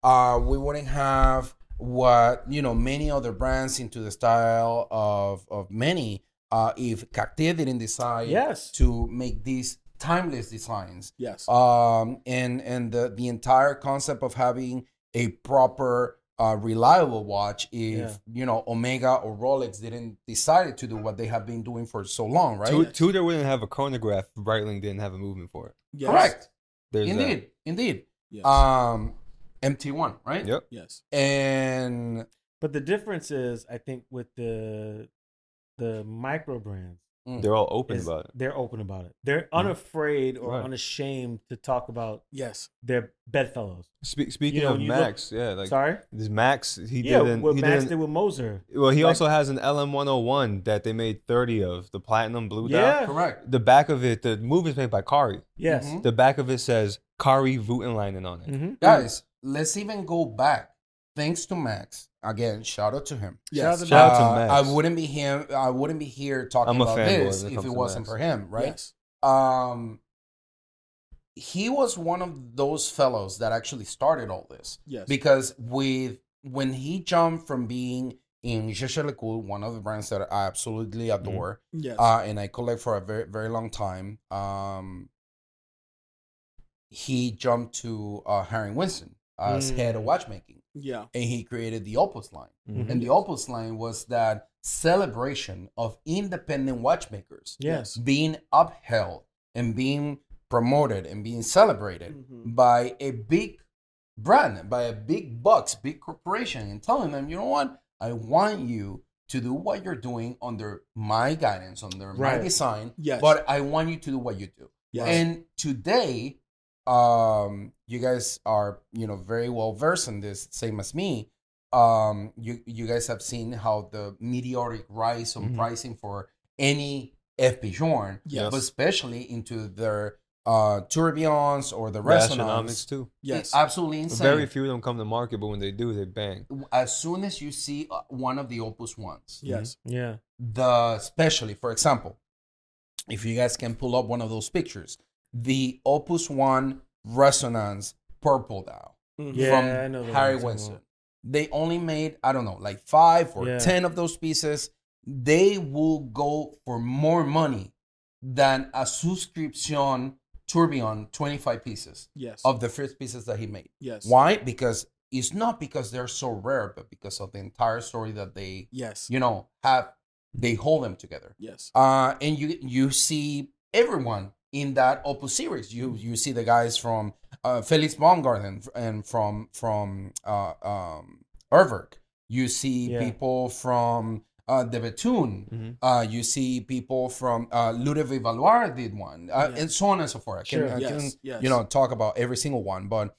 Uh, we wouldn't have what you know many other brands into the style of of many. Uh, if Cartier didn't decide Yes. to make these timeless designs, Yes. um, and and the the entire concept of having a proper uh, reliable watch if Yeah. you know Omega or Rolex didn't decide to do what they have been doing for so long, right? Tu- Tudor wouldn't have a chronograph. Breitling didn't have a movement for it. Yes. Correct. There's that. Indeed, indeed. Yes. Um, MT1, right? Yep. yes. And But the difference is, I think, with the the micro brands, mm, They're all open is about it. they're open about it. They're unafraid or Right. unashamed to talk about Yes. their bedfellows. Spe- speaking know, of when you look- Max, yeah, like Sorry. this Max, he yeah, didn't. what he Max didn't. did with Moser. well, he like- also has an LM101 that they made 30 of, the platinum blue dial. Yeah. correct. The back of it, the move is made by Kari. Yes. Mhm. The back of it says Kari Voutilainen on it. Mm-hmm. Guys, let's even go back. Thanks to Max. Again, shout out to him. Yes. Shout Shout out to Uh, Max. I wouldn't be here. I wouldn't be here talking I'm about this if it wasn't Max. for him, right? Yes. Um, he was one of those fellows that actually started all this Yes. because with when he jumped from being in Jaeger-LeCoultre, one of the brands that I absolutely adore, Yes. uh, and I collect for a very very long time. Um, he jumped to uh, Harry Winston as head of Mm. watchmaking, yeah. and he created the Opus line. Mhm. And the Opus line was that celebration of independent watchmakers Yes. being upheld and being promoted and being celebrated Mhm. by a big brand, by a big box, big corporation, and telling them, you know what, I want you to do what you're doing under my guidance, under my Right. design, Yes. but I want you to do what you do. Yes. And today, um, you guys are, you know, very well versed in this, same as me. Um, you you guys have seen how the meteoric rise on Mhm. pricing for any FP Journe, Yes. but especially into their uh tourbillons or the Rationomics resonance. too. yes. absolutely insane. Very few of them come to market, but when they do, they bang. As soon as you see uh, one of the Opus ones, yes. Yeah. the especially for example if you guys can pull up one of those pictures the opus one resonance purple dial Mhm. Yeah, from I know the harry winston on. they only made i don't know like five or Yeah. ten of those pieces they will go for more money than a subscription tourbillon 25 pieces Yes. of the first pieces that he made yes. why because it's not because they're so rare but because of the entire story that they Yes. you know have they hold them together Yes. uh and you you see everyone in that opus series you you see the guys from uh Felix Baumgartner and from from uh um Urwerk. you see Yeah. people from uh De Bethune. Mhm. uh you see people from uh Ludovic Ballouard did one uh, Yeah. and so on and so forth i can, Sure. I Yes, can yes. you know talk about every single one but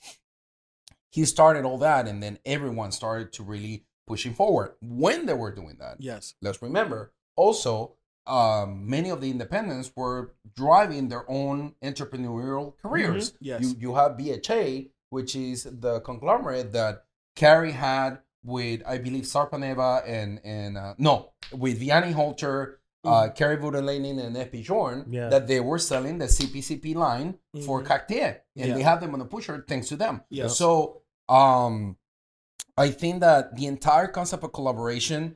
he started all that and then everyone started to really pushing forward when they were doing that Yes. let's remember also um, many of the independents were driving their own entrepreneurial careers Yes. you, you have THA which is the conglomerate that Kari had with i believe sarpaneva and and uh, no with Vianney Halter uh, Kari Voutilainen and FP Journe, Yeah. that they were selling the CPCP line for Mhm. Cartier, and Yeah. they have them on the pusher thanks to them. Yes. So, um, I think that the entire concept of collaboration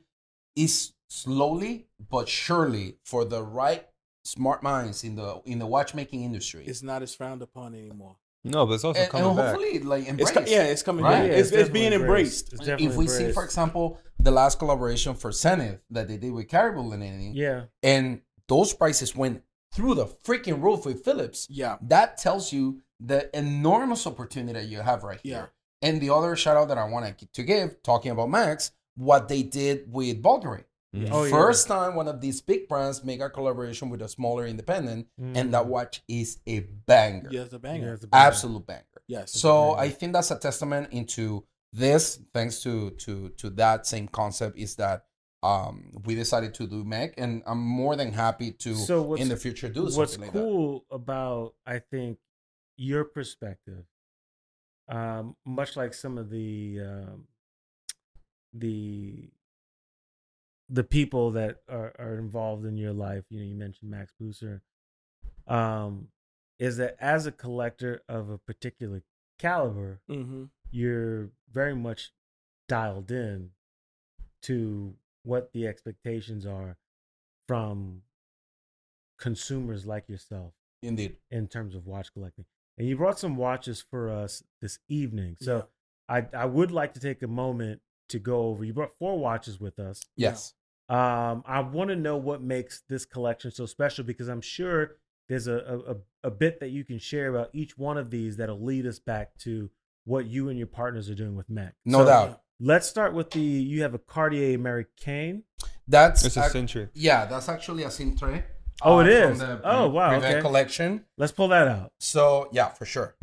is slowly but surely for the right smart minds in the in the watchmaking industry. It's not as frowned upon anymore. No, but it's also and, coming and back. hopefully, like embraced. co- yeah, it's coming. Right. back. Yeah, it's, it's definitely being embraced. It's if definitely we see, for example, the last collaboration for Zenith that they did with Kari Voutilainen, Yeah. and those prices went through the freaking roof with Phillips. Yeah. That tells you the enormous opportunity that you have right here. And the other shout out that I want to give, talking about Max, what they did with Bulgari. Oh, yeah. First time one of these big brands make a collaboration with a smaller independent, and that Mm. watch is a banger, Yeah, it's a banger. Yeah, it's a banger. absolute banger. Yes. So banger. I think that's a testament into this. Thanks to to to that same concept is that um we decided to do MEC, and I'm more than happy to So what's- in the future do What's something like that. cool about I think your perspective, um, much like some of the um, the the people that are, are involved in your life, you know, you mentioned Max Busser, um, is that as a collector of a particular caliber, Mm-hmm. you're very much dialed in to what the expectations are from consumers like yourself Indeed. in terms of watch collecting. And you brought some watches for us this evening. So I I would like to take a moment to go over. You brought four watches with us. Yes. Um, I want to know what makes this collection so special because I'm sure there's a, a a- a bit that you can share about each one of these that'll lead us back to what you and your partners are doing with MEC. No So, doubt. Let's start with the you have a Cartier Americaine. That's It's a ac- century. yeah, that's actually a Cintrée. Oh, it from the Oh, wow, okay. collection. Let's pull that out. So yeah, for sure.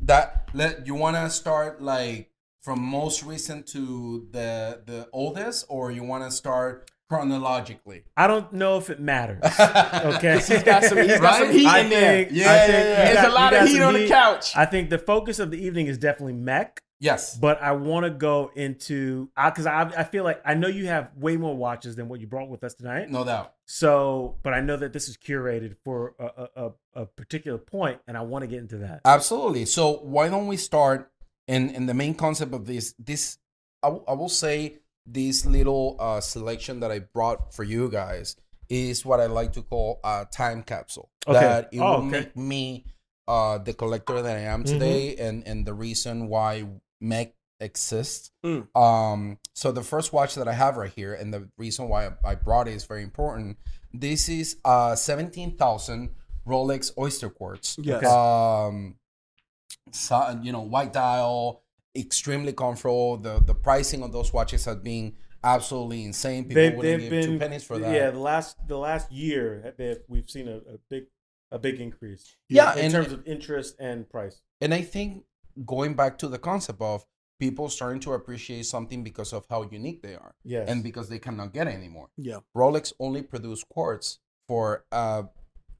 That let you want to start like from most recent to the the oldest, or you want to start chronologically? I don't know if it matters. okay, He's got some, he's got some heat I in there. think, Yeah, I yeah, think yeah. you There's got- a lot of heat some on the couch. I think the focus of the evening is definitely MEC, yes, but I want to go into because I, I feel like I know you have way more watches than what you brought with us tonight. no doubt. So, but I know that this is curated for a, a, a, a particular point, and I want to get into that. Absolutely. So why don't we start? And and the main concept of this this I, I will say this little uh, selection that I brought for you guys is what I like to call a time capsule. Okay. That it Oh, will okay. make me uh, the collector that I am today, and and the reason why MEC exists. Mm. Um, so the first watch that I have right here, and the reason why I, I brought it is very important. This is uh seventeen thousand Rolex Oyster Quartz. Yes. Um, so, you know, white dial, extremely comfortable. The the pricing of those watches has been absolutely insane. People They've, wouldn't they've give been two pennies for that. Yeah, the last the last year we've seen a, a big a big increase. Yeah, in and- terms of interest and price. And I think going back to the concept of people starting to appreciate something because of how unique they are Yes, and because they cannot get it anymore. Yeah. Rolex only produced quartz for uh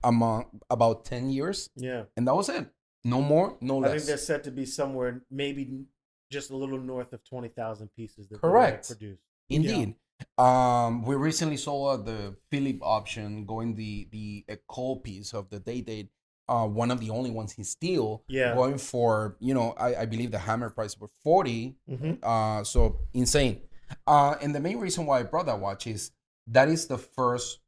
among about 10 years yeah. and that was it. No more, no less. I think they're set to be somewhere maybe just a little north of twenty thousand pieces that Correct. they produce. Indeed. Um, we recently saw uh, the Phillips auction going the the Ecole piece of the day date. Uh, one of the only ones he still Yeah. going for you know I, I believe the hammer price was 40 Mhm. uh so insane uh and the main reason why i brought that watch is that is the first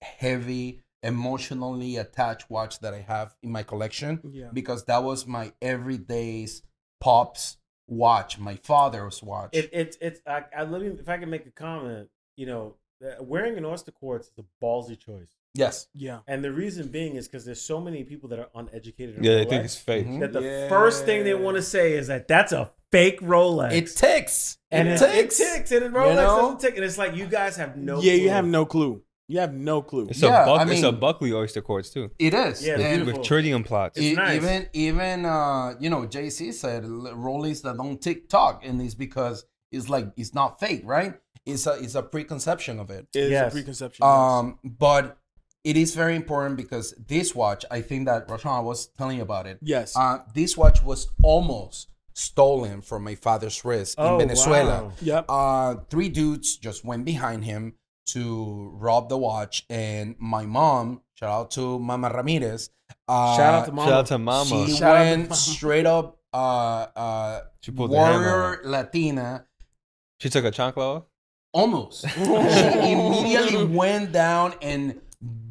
heavy emotionally attached watch that i have in my collection Yeah. because that was my everyday's pops watch my father's watch It, it's it's I, I let me if I can make a comment. You know, uh, wearing an oyster quartz is a ballsy choice, yes Yeah. and the reason being is because there's so many people that are uneducated. on Yeah, they Rolex think it's fake. Mhm. that the Yeah. first thing they want to say is that that's a fake Rolex. it ticks and it it, ticks it ticks, and Rolex know? doesn't tick, and it's like you guys have no. yeah, you have no clue. You have no clue. It's Yeah, a buck, I it's a Buckley oyster quartz too. it is Yeah, And beautiful. With tritium plots. It's E- nice. Even even uh you know JC said Rollies that don't tick tock, and it's because it's like it's not fake, right? It's a it's a preconception of it. It's Yes. a preconception. yes. Um, but it is very important because this watch, I think that Rashan was telling you about it. yes. Uh, this watch was almost stolen from my father's wrist Oh, in Venezuela. wow. yep. Uh, three dudes just went behind him to rob the watch, and my mom, shout out to Mama Ramirez. Uh, Shout out to Mama. Shout out to Mama. She Shout went Mama. straight up uh uh She the hammer. warrior Latina She took a chancla off. almost. she immediately went down and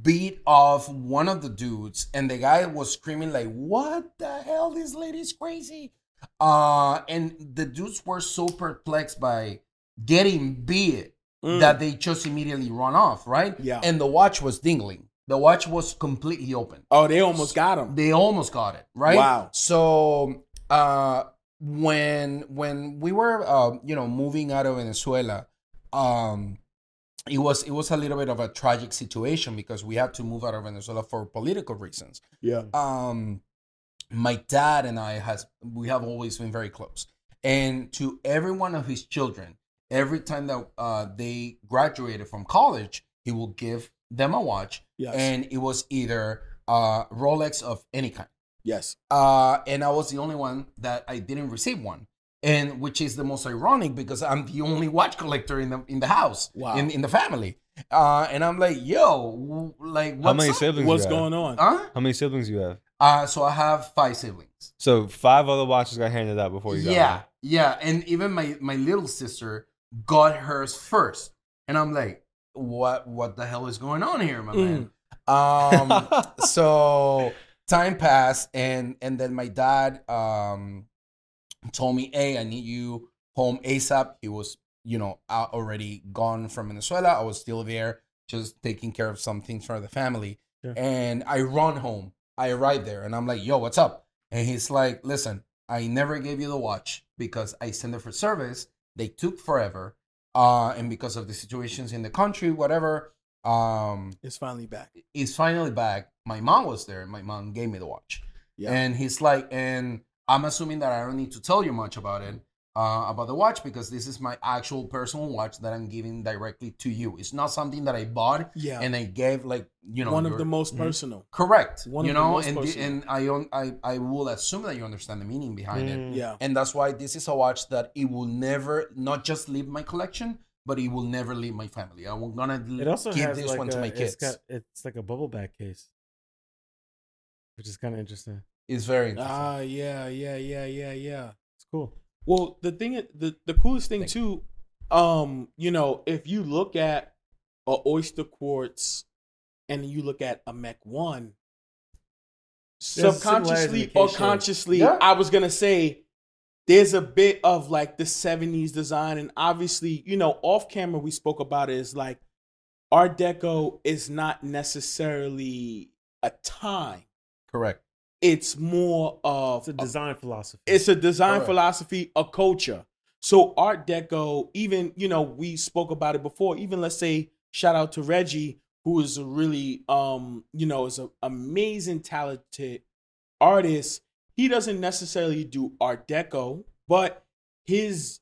beat off one of the dudes and the guy was screaming like what the hell this lady's crazy uh and the dudes were so perplexed by getting beat Mm. that they just immediately run off right Yeah. and the watch was dingling the watch was completely open oh, they almost got him. they almost got it right Wow. so uh when when we were uh you know moving out of venezuela um it was it was a little bit of a tragic situation because we had to move out of venezuela for political reasons Yeah. um my dad and i has we have always been very close and to every one of his children every time that uh, they graduated from college he will give them a watch Yes. and it was either uh rolex of any kind yes. uh, and I was the only one that I didn't receive one, and which is the most ironic because I'm the only watch collector in the in the house, Wow. in in the family. Uh, and I'm like, yo, w- like, what's How many up? siblings? What's going on? Huh? How many siblings you have? Uh, so I have five siblings. So five other watches got handed out before you got Yeah, yeah, and even my my little sister got hers first, and I'm like, what what the hell is going on here, my man? Um, so time passed and and then my dad um told me hey i need you home asap he was you know out already gone from venezuela. I was still there just taking care of some things for the family. Sure. and i run home. I arrive there and i'm like yo what's up? And he's like listen i never gave you the watch because i sent it for service they took forever uh and because of the situations in the country whatever um It's finally back. It's finally back. My mom was there. My mom gave me the watch, Yeah. and he's like, and I'm assuming that I don't need to tell you much about it, uh, about the watch because this is my actual personal watch that I'm giving directly to you. It's not something that I bought yeah. and I gave like you know one of your- the most Mhm. personal. correct. one you of the know, most and the, personal. and I on I I will assume that you understand the meaning behind it. Mm. Yeah. And that's why this is a watch that it will never not just leave my collection, but it will never leave my family. I'm gonna It also give this like one to a, my it's kids. got it's like a bubble back case, which is kind of interesting. it's very interesting. Ah, yeah, yeah, yeah, yeah, yeah. It's cool. Well, the thing, the the coolest thing Thank too, um, you know, if you look at a oyster quartz and you look at a MEC One, similarities in subconsciously the or consciously, Yeah. I was gonna say there's a bit of like the 70s design, and obviously, you know, off camera we spoke about it is like Art Deco is not necessarily a time. Correct. It's more of It's a design philosophy. it's a design Correct. philosophy, a culture. So Art Deco, even you know, we spoke about it before. Even let's say shout out to Reggie, who is a really um, you know, is an amazing talented artist. He doesn't necessarily do Art Deco, but his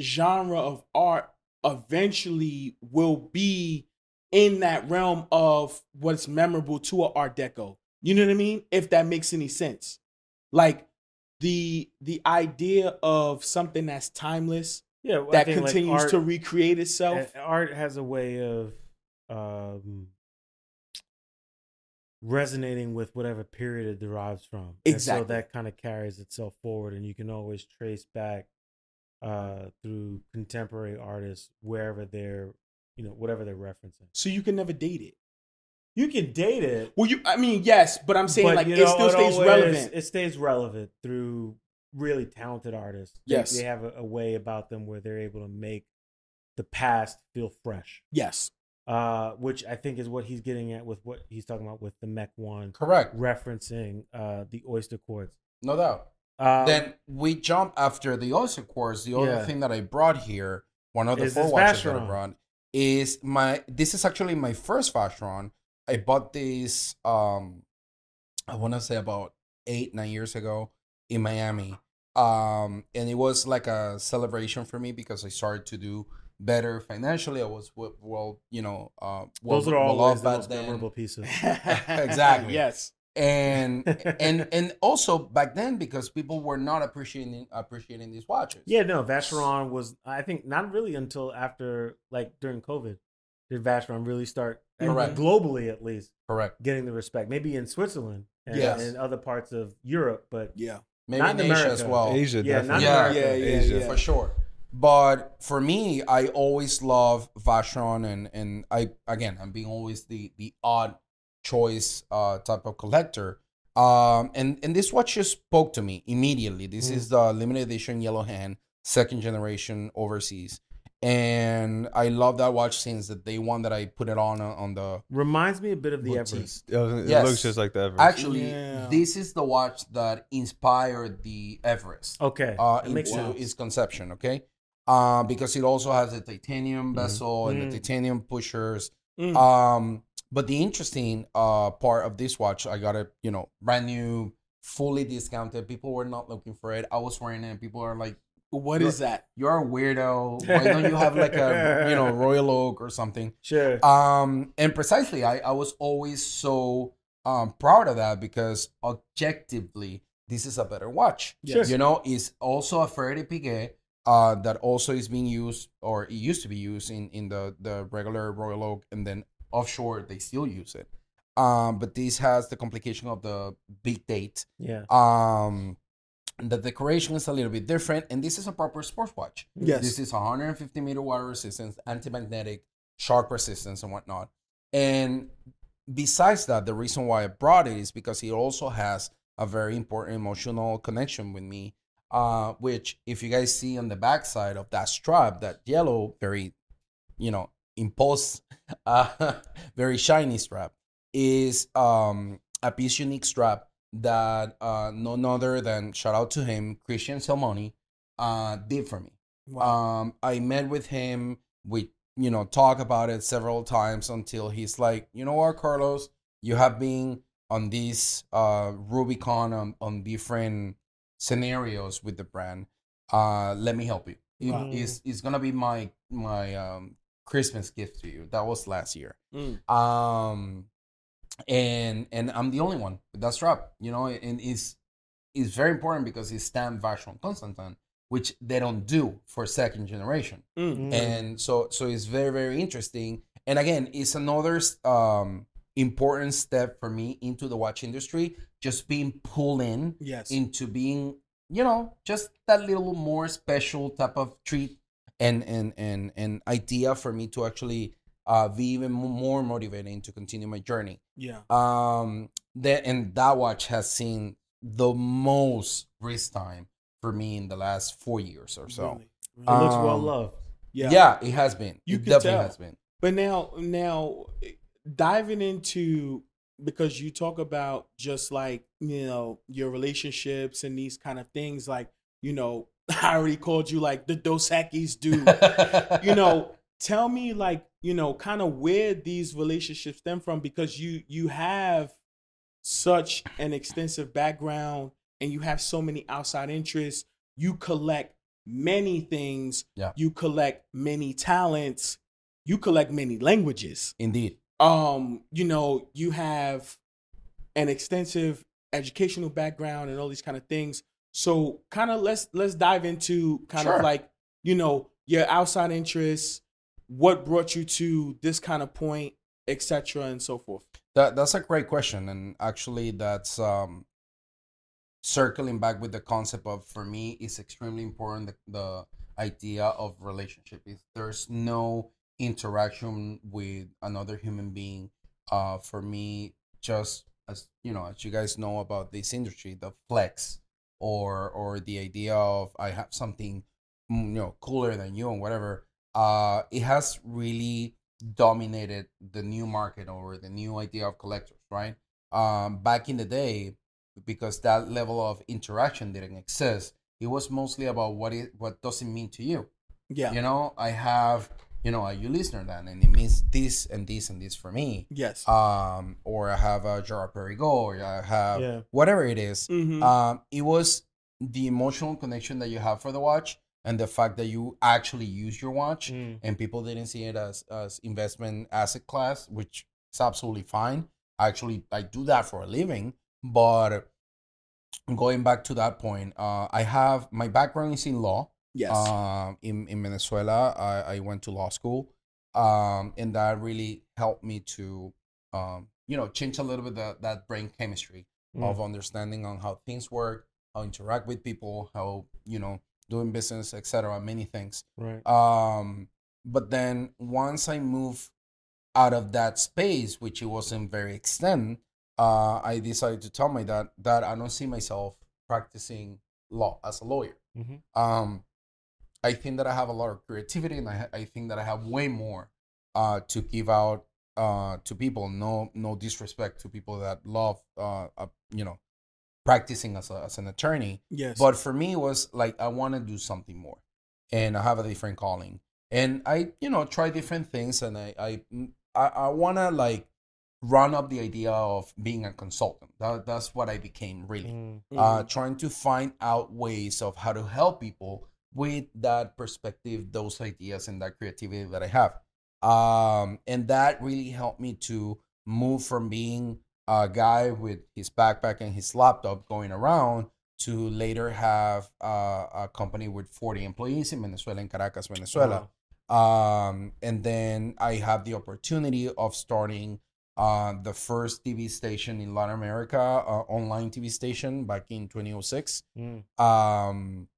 genre of art eventually will be in that realm of what's memorable to a Art Deco. You know what I mean? If that makes any sense. Like the the idea of something that's timeless yeah, I that think, like, continues art- to recreate itself. art has a way of um, resonating with whatever period it derives from. And so that kind of carries itself forward, and you can always trace back uh, through contemporary artists wherever they're, you know, whatever they're referencing. So you can never date it. You can date it. Well, you I mean, yes, but I'm saying but, like you it know, still stays always- relevant. It stays relevant through really talented artists. Yes. they, have a, a way about them where they're able to make the past feel fresh. yes. uh, which I think is what he's getting at with what he's talking about with the MEC One, Correct. referencing uh, the Oyster Quartz. No doubt. Um, then we jump after the oyster quartz. The other Yeah. thing that I brought here, one of the four watches that I brought, is my. This is actually my first Vacheron. I bought these. Um, I want to say about eight nine years ago in Miami. Um, and it was like a celebration for me because I started to do better financially. I was well, you know, uh, well, those are well always the most then. memorable pieces. Exactly. yes. and and and also back then because people were not appreciating appreciating these watches. Yeah, no, Vacheron was I think not really until after like during COVID did Vacheron really start Correct. globally at least correct. getting the respect. Maybe in Switzerland and Yes. in other parts of Europe, but Yeah. Maybe Not in in Asia as well. Asia, yeah, not definitely. Yeah. America. Yeah, yeah, Asia. yeah. for sure. But for me, I always love Vacheron, and and I again, I'm being always the the odd choice uh type of collector. Um, and and this watch just spoke to me immediately. This Mm. is the limited edition Yellow Hand, second generation overseas, and I love that watch since the day one that I put it on uh, on the Reminds me a bit of the boutique. Everest. It looks- it Yes. looks just like the Everest. Actually, Yeah. this is the watch that inspired the Everest. Okay, uh, it makes into sense. its conception. Okay, uh, because it also has the titanium bezel and Mm. the titanium pushers. Mm. Um, but the interesting uh part of this watch, I got it, you know, brand new, fully discounted. People were not looking for it. I was wearing it. and People are like, What is that? "You're a weirdo. Why don't you have like a, you know, Royal Oak or something?" Sure. Um, and precisely, I, I was always so um proud of that because objectively, this is a better watch. Sure. You know, it's also a Frederic Piguet uh, that also is being used, or it used to be used in in the the regular Royal Oak, and then offshore they still use it. Um, but this has the complication of the big date. yeah. Um, the decoration is a little bit different, and this is a proper sports watch. Yes. This is 150 meter water resistance, anti-magnetic, shark resistance, and whatnot. And besides that, the reason why I brought it is because it also has a very important emotional connection with me. Uh, which, if you guys see on the backside of that strap, that yellow, very, you know, impulse, uh, very shiny strap, is um a piece unique strap that uh none other than shout out to him, Christian Selmoni, uh, did for me. Wow. Um, I met with him. We, you know, talk about it several times until he's like, you know what, Carlos, you have been on this uh Rubicon on, on different scenarios with the brand. Uh, let me help you. It- it's, it's gonna be my my um Christmas gift to you. That was last year. Mm. Um, and and I'm the only one with that strap. You know, and it's it's very important because it's stamped Vacheron Constantin, which they don't do for second generation. Mm. Mm. And so so it's very very interesting. And again, it's another um important step for me into the watch industry. Just being pulled in Yes. into being, you know, just that little more special type of treat. and and and and idea for me to actually uh, be even more motivating to continue my journey. Yeah. Um, that and that watch has seen the most wrist time for me in the last four years or so. Really, really. It looks well Um, loved. yeah. Yeah, it has been. You it definitely tell. has been. But now, now diving into because you talk about just like you know your relationships and these kind of things, like you know, I already called you like the Dos Equis dude. you know, tell me like you know, kind of where these relationships stem from because you you have such an extensive background and you have so many outside interests. You collect many things. Yeah. You collect many talents. You collect many languages. Indeed. Um, you know, you have an extensive educational background and all these kind of things. So kind of let's let's dive into kind Sure. of like, you know, your outside interests, what brought you to this kind of point, etc. and so forth. That that's a great question, and actually, that's um, circling back with the concept of for me it's extremely important the, the idea of relationship. If there's no interaction with another human being, uh, for me, just as you know, as you guys know about this industry, the flex or or the idea of I have something mm, you know cooler than you and whatever, uh, it has really dominated the new market or the new idea of collectors, right? Um, back in the day, because that level of interaction didn't exist, it was mostly about what it what does it mean to you. Yeah. You know, I have you know a you listener then, and it means this and this and this for me. Yes. Um, or I have a Girard-Perregaux, or I have Yeah. whatever it is. Mhm. Um, it was the emotional connection that you have for the watch and the fact that you actually use your watch Mm. and people didn't see it as as investment asset class, which is absolutely fine. Actually, I do that for a living, but going back to that point, uh, I have my background is in law. yes. Um, in in Venezuela, I, I went to law school, um, and that really helped me to, um, you know, change a little bit that that brain chemistry Mm. of understanding on how things work, how interact with people, how you know doing business, etc. Many things. Right. Um, but then once I moved out of that space, which it wasn't very extent, uh, I decided to tell my dad that I don't see myself practicing law as a lawyer. Mhm. Um, I think that I have a lot of creativity, and I, ha- I think that I have way more uh, to give out uh, to people. No, no disrespect to people that love, uh, uh, you know, practicing as, a, as an attorney. yes. But for me, it was like I want to do something more, and I have a different calling, and I, you know, try different things, and I, I, I, I want to like run up the idea of being a consultant. That, that's what I became really Mm. uh, trying to find out ways of how to help people with that perspective, those ideas, and that creativity that I have. Um, and that really helped me to move from being a guy with his backpack and his laptop going around to later have uh, a company with 40 employees in Venezuela, in Caracas, Venezuela. Um, and then I have the opportunity of starting uh, the first TV station in Latin America, uh, online TV station back in 2006. Mm. Um,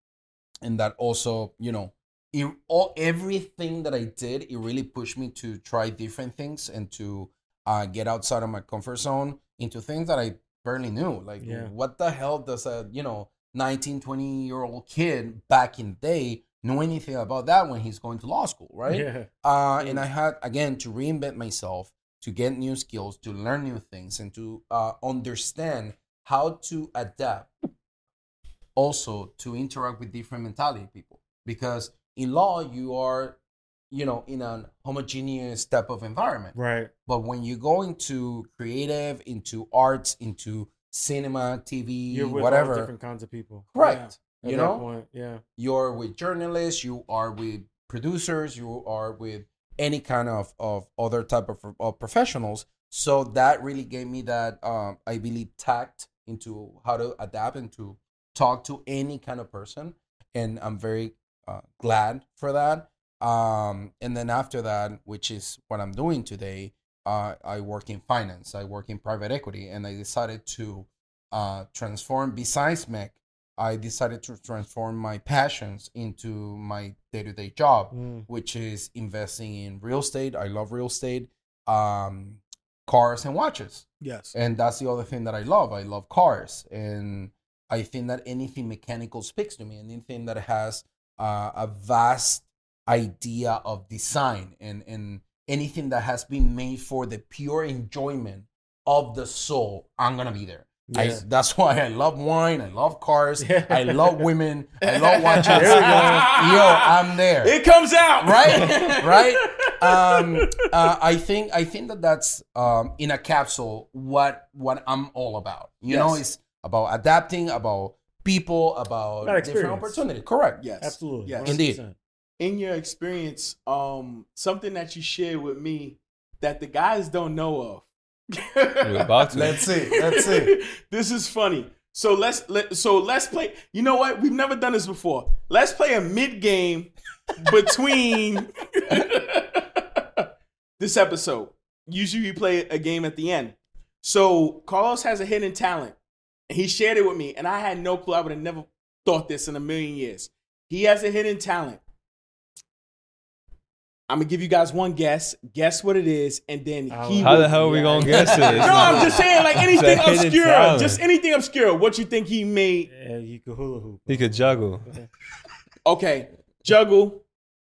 and that also, you know, it, all everything that I did, it really pushed me to try different things and to uh, get outside of my comfort zone into things that I barely knew. Like, Yeah. what the hell does a you know 19, 20 year old kid back in the day know anything about that when he's going to law school, right? Yeah. Uh, and I had again to reinvent myself, to get new skills, to learn new things, and to uh, understand how to adapt. Also, to interact with different mentality people, because in law you are, you know, in an homogeneous type of environment. Right. But when you go into creative, into arts, into cinema, TV, You're with whatever, different kinds of people. correct? At You know, point, yeah. you're with journalists you are with producers you are with any kind of, of other type of, of professionals so that really gave me that um, i believe tact into how to adapt and to talk to any kind of person and i'm very uh, glad for that um, and then after that which is what i'm doing today uh, i work in finance i work in private equity and i decided to uh, transform besides MEC I decided to transform my passions into my day to day job, Mm. which is investing in real estate. I love real estate, um, cars, and watches. Yes. And that's the other thing that I love. I love cars. And I think that anything mechanical speaks to me, anything that has uh, a vast idea of design and, and anything that has been made for the pure enjoyment of the soul, I'm going to be there. I, that's why I love wine. I love cars. I love women. I love watches. There we go. Yo, I'm there It comes out. right right um uh, i think i think that that's um in a capsule what what i'm all about you know it's about adapting about people about About different experience. opportunity correct Yes. Absolutely. Yes. Indeed. 100%. In your experience, um, something that you shared with me that the guys don't know of. We're about to. let's see let's see this is funny. So let's let so let's play. You know what? We've never done this before. Let's play a mid game between this episode. Usually we play a game at the end. So Carlos has a hidden talent. And he shared it with me, and I had no clue. I would have never thought this in a million years. He has a hidden talent. I'm gonna give you guys one guess. Guess what it is, and then How- he. How will- the hell are we gonna guess it? no, I'm just saying, like anything It's a hidden obscure, just anything obscure. What you think he made? Yeah, you could hula hoop. He could juggle. Okay, juggle,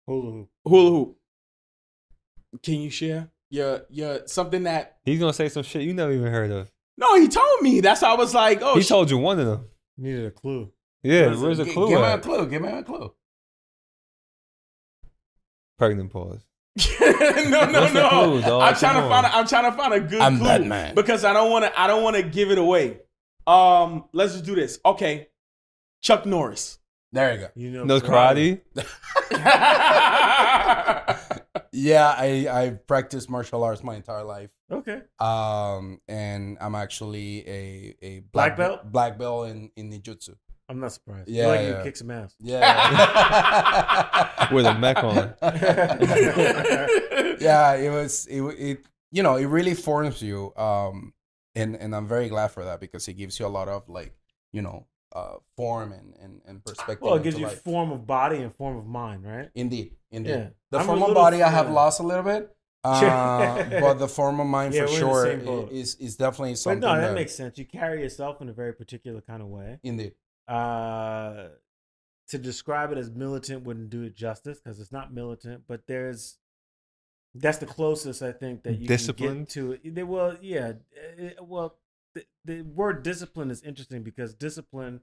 Hula hoop. hula hoop. Can you share your your something that? He's gonna say some shit you never even heard of. No, he told me. That's why I was like, oh, he sh- told you one of them. Needed a clue. Yeah, What is it? where's the G- clue give me a clue give me a clue Pregnant pause. no, no, What's no. clue. I'm trying Come to find. on. A, I'm trying to find a good I'm clue Batman. because I don't want to. I don't want to give it away. Um, let's just do this. Okay, Chuck Norris. there you go You know, Knows karate. yeah i i practiced martial arts my entire life Okay. um and i'm actually a a Black belt? black belt in in ninjutsu I'm not surprised. Yeah, Yeah, like yeah. you kick some ass. yeah With a mech on. yeah it was it, it you know it really forms you um and and i'm very glad for that because it gives you a lot of like you know uh form and and, and perspective Well, it gives you life. form of body and form of mind, right? indeed indeed Yeah. the I'm form of little- body i have lost a little bit uh, but the form of mind Yeah, for we're in the sure is is definitely But something no, that that makes sense. You carry yourself in a very particular kind of way. indeed Uh, to describe it as militant wouldn't do it justice because it's not militant, but there's that's the closest I think that you get to it. They- Well, yeah, eh, well, the, the word discipline is interesting because discipline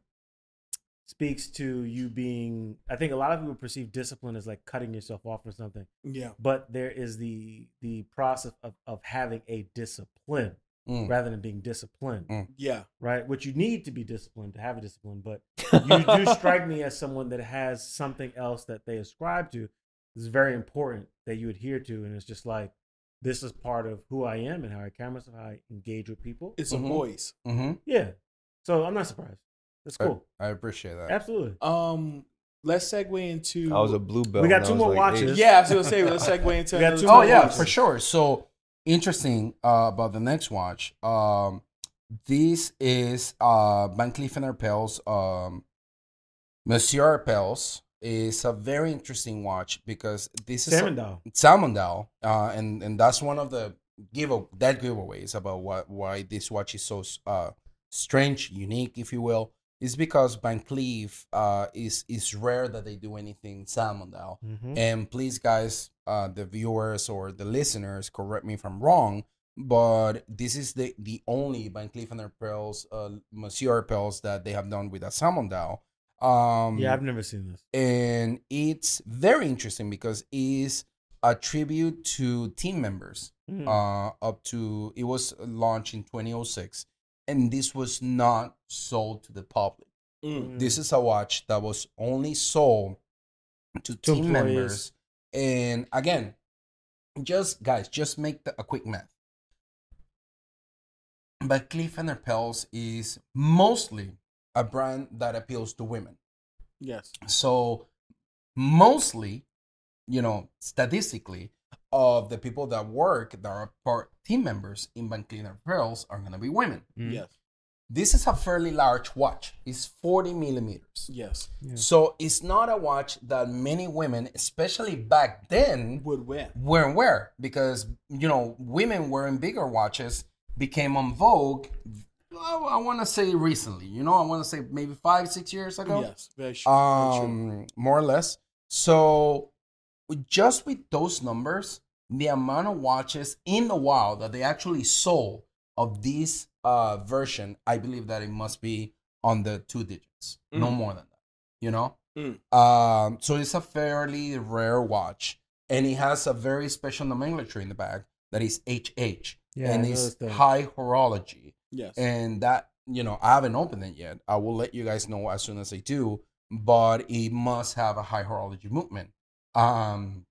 speaks to you being. I think a lot of people perceive discipline as like cutting yourself off or something, yeah. but there is the the process of of having a discipline Mm. rather than being disciplined Yeah. right? Which you need to be disciplined to have a discipline, but you do strike me as someone that has something else that they ascribe to. It's very important that you adhere to, and it's just like this is part of who I am and how I carry myself, how I engage with people. It's Mhm. a voice. hmm Yeah, so I'm not surprised. That's cool. I, I appreciate that Absolutely. Um, let's segue into. I was a blue belt. We got two more like watches. eight. Yeah, I was gonna say. Let's segue into. We got another two Oh more two yeah, watches. for sure. So interesting uh, about the next watch. Um, this is uh, Van Cleef and Arpels. Um, Monsieur Arpels is a very interesting watch because this is a- Salmon Dial. Uh, and and that's one of the give that giveaways about what why this watch is so uh, strange, unique, if you will, is because Van Cleef uh, is is rare that they do anything Salmon Dial. Mhm. And please, guys, uh, the viewers or the listeners, correct me if I'm wrong, but this is the the only Van Cleef and Arpels, uh, Monsieur Arpels that they have done with a Salmon Dial. Um, Yeah, I've never seen this. and it's very interesting because it's a tribute to team members. Mm. Uh, up to it was launched in 2006, and this was not sold to the public. Mm. This is a watch that was only sold to, To team employees. members. And again, just guys, just make the, a quick math. But Cleef and Arpels is mostly a brand that appeals to women. Yes. So mostly, you know, statistically, of the people that work that are part team members in Van Cleef and Arpels are gonna be women. Mm. Yes. this is a fairly large watch. It's 40 millimeters. Yes. So it's not a watch that many women, especially back then, Would wear. weren't wear because you know women wearing bigger watches became on vogue. I, I want to say recently. You know, I want to say maybe five, six years ago Yes. Very true. very true. um more or less so just with those numbers the amount of watches in the wild that they actually sold of this uh version i believe that it must be on the two digits no Mm. more than that you know Mm. um so it's a fairly rare watch and it has a very special nomenclature in the back that is hh Yeah, and it's that. high horology Yes. and that you know i haven't opened it yet i will let you guys know as soon as i do but it must have a high horology movement um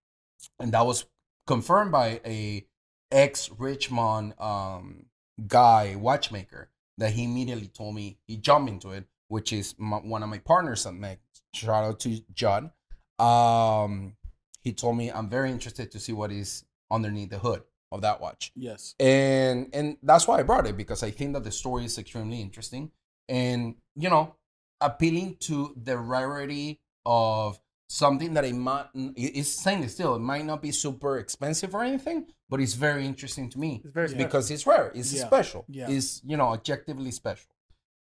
and that was confirmed by a ex Richemont um guy watchmaker that he immediately told me he jumped into it which is my, one of my partners at MEC. shout out to John. um he told me i'm very interested to see what is underneath the hood of that watch yes. and and that's why I brought it because I think that the story is extremely interesting and you know appealing to the rarity of something that it might it's saying still it might not be super expensive or anything but it's very interesting to me It's very special. because it's rare it's Yeah. special Yeah. it's you know objectively special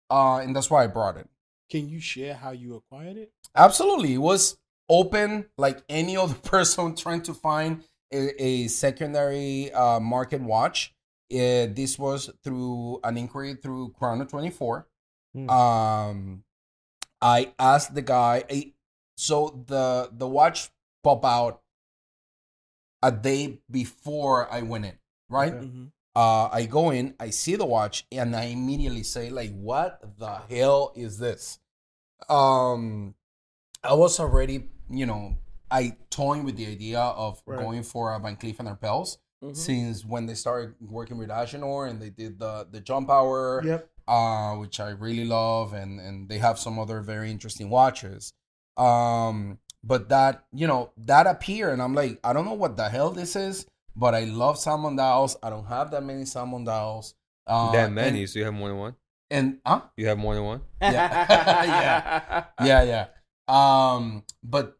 uh and that's why I brought it Can you share how you acquired it? Absolutely. It was open like any other person trying to find a, a secondary uh, market watch. Uh, this was through an inquiry through Chrono 24. Hmm. Um, I asked the guy, I- so the the watch pop out a day before I went in, right? Okay. Mm-hmm. uh, I go in, I see the watch, and I immediately say, like, what the hell is this? Um, I was already, you know, I toying with the idea of Right. going for a Van Cleef and Arpels Mm-hmm. since when they started working with Agenhor and they did the the jump hour, Yep. uh, which I really love, and and they have some other very interesting watches. Um, but that you know that appear, and I'm like, I don't know what the hell this is, but I love salmon dials. I don't have that many salmon dials. Uh, that many, and, so you have more than one. and huh? You have more than one. Yeah. yeah, yeah. yeah. Um, but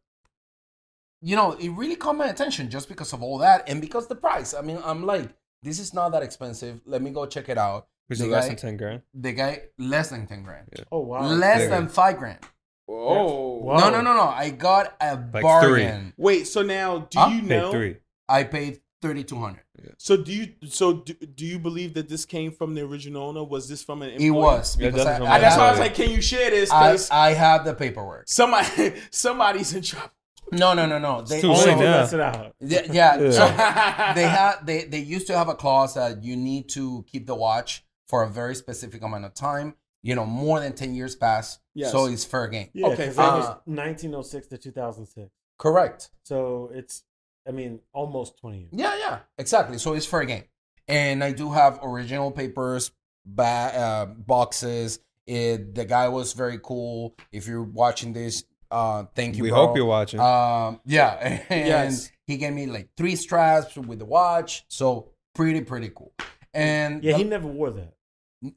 you know, it really caught my attention just because of all that and because the price. I mean, I'm like, this is not that expensive. Let me go check it out. Which The is less than ten grand. The guy less than ten grand, Oh wow. less bigger. than five grand. Whoa. Wow. No, no, no, no. I got a three. bargain. Wait. So now, do Huh? you Paid know? three. I paid thirty two hundred. So do you? So do, do you believe that this came from the original owner? Was this from an? It employee? was Yeah, because that's I, what I, that's why I was like, can you share this? I, Because I have the paperwork. somebody, somebody's in trouble. No, no, no, no. They too Only late if now. mess it out. Yeah, yeah. Yeah. So they had they they used to have a clause that you need to keep the watch for a very specific amount of time. You know, more than ten years pass, Yes. so it's fair game. Yeah, Okay, because that was uh, 1906 to 2006. Correct. So it's, I mean, almost 20 years. Yeah, yeah, exactly. So it's fair game. And I do have original papers, ba- uh, boxes. It, the guy was very cool. If you're watching this, uh, thank you. We bro. hope you're watching. Um, yeah, and Yes. he gave me like three straps with the watch. So pretty, pretty cool. And Yeah, he never wore that.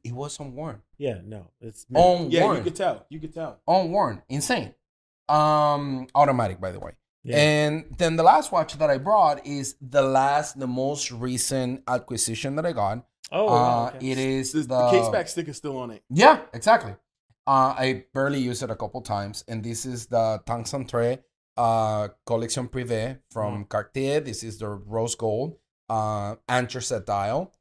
It was unworn. Yeah, no, it's Unworn. Yeah, you could tell. You could tell. on unworn. Insane. Um, automatic, by the way. Yeah. And then the last watch that I brought is the last, the most recent acquisition that I got. oh, uh, okay. It is The, the, the case back sticker's still on it. Yeah, exactly. Uh, I barely used it a couple times, and this is the Tank Cintrée uh, Collection Privé from Cartier. This is the rose gold uh, anthracite dial,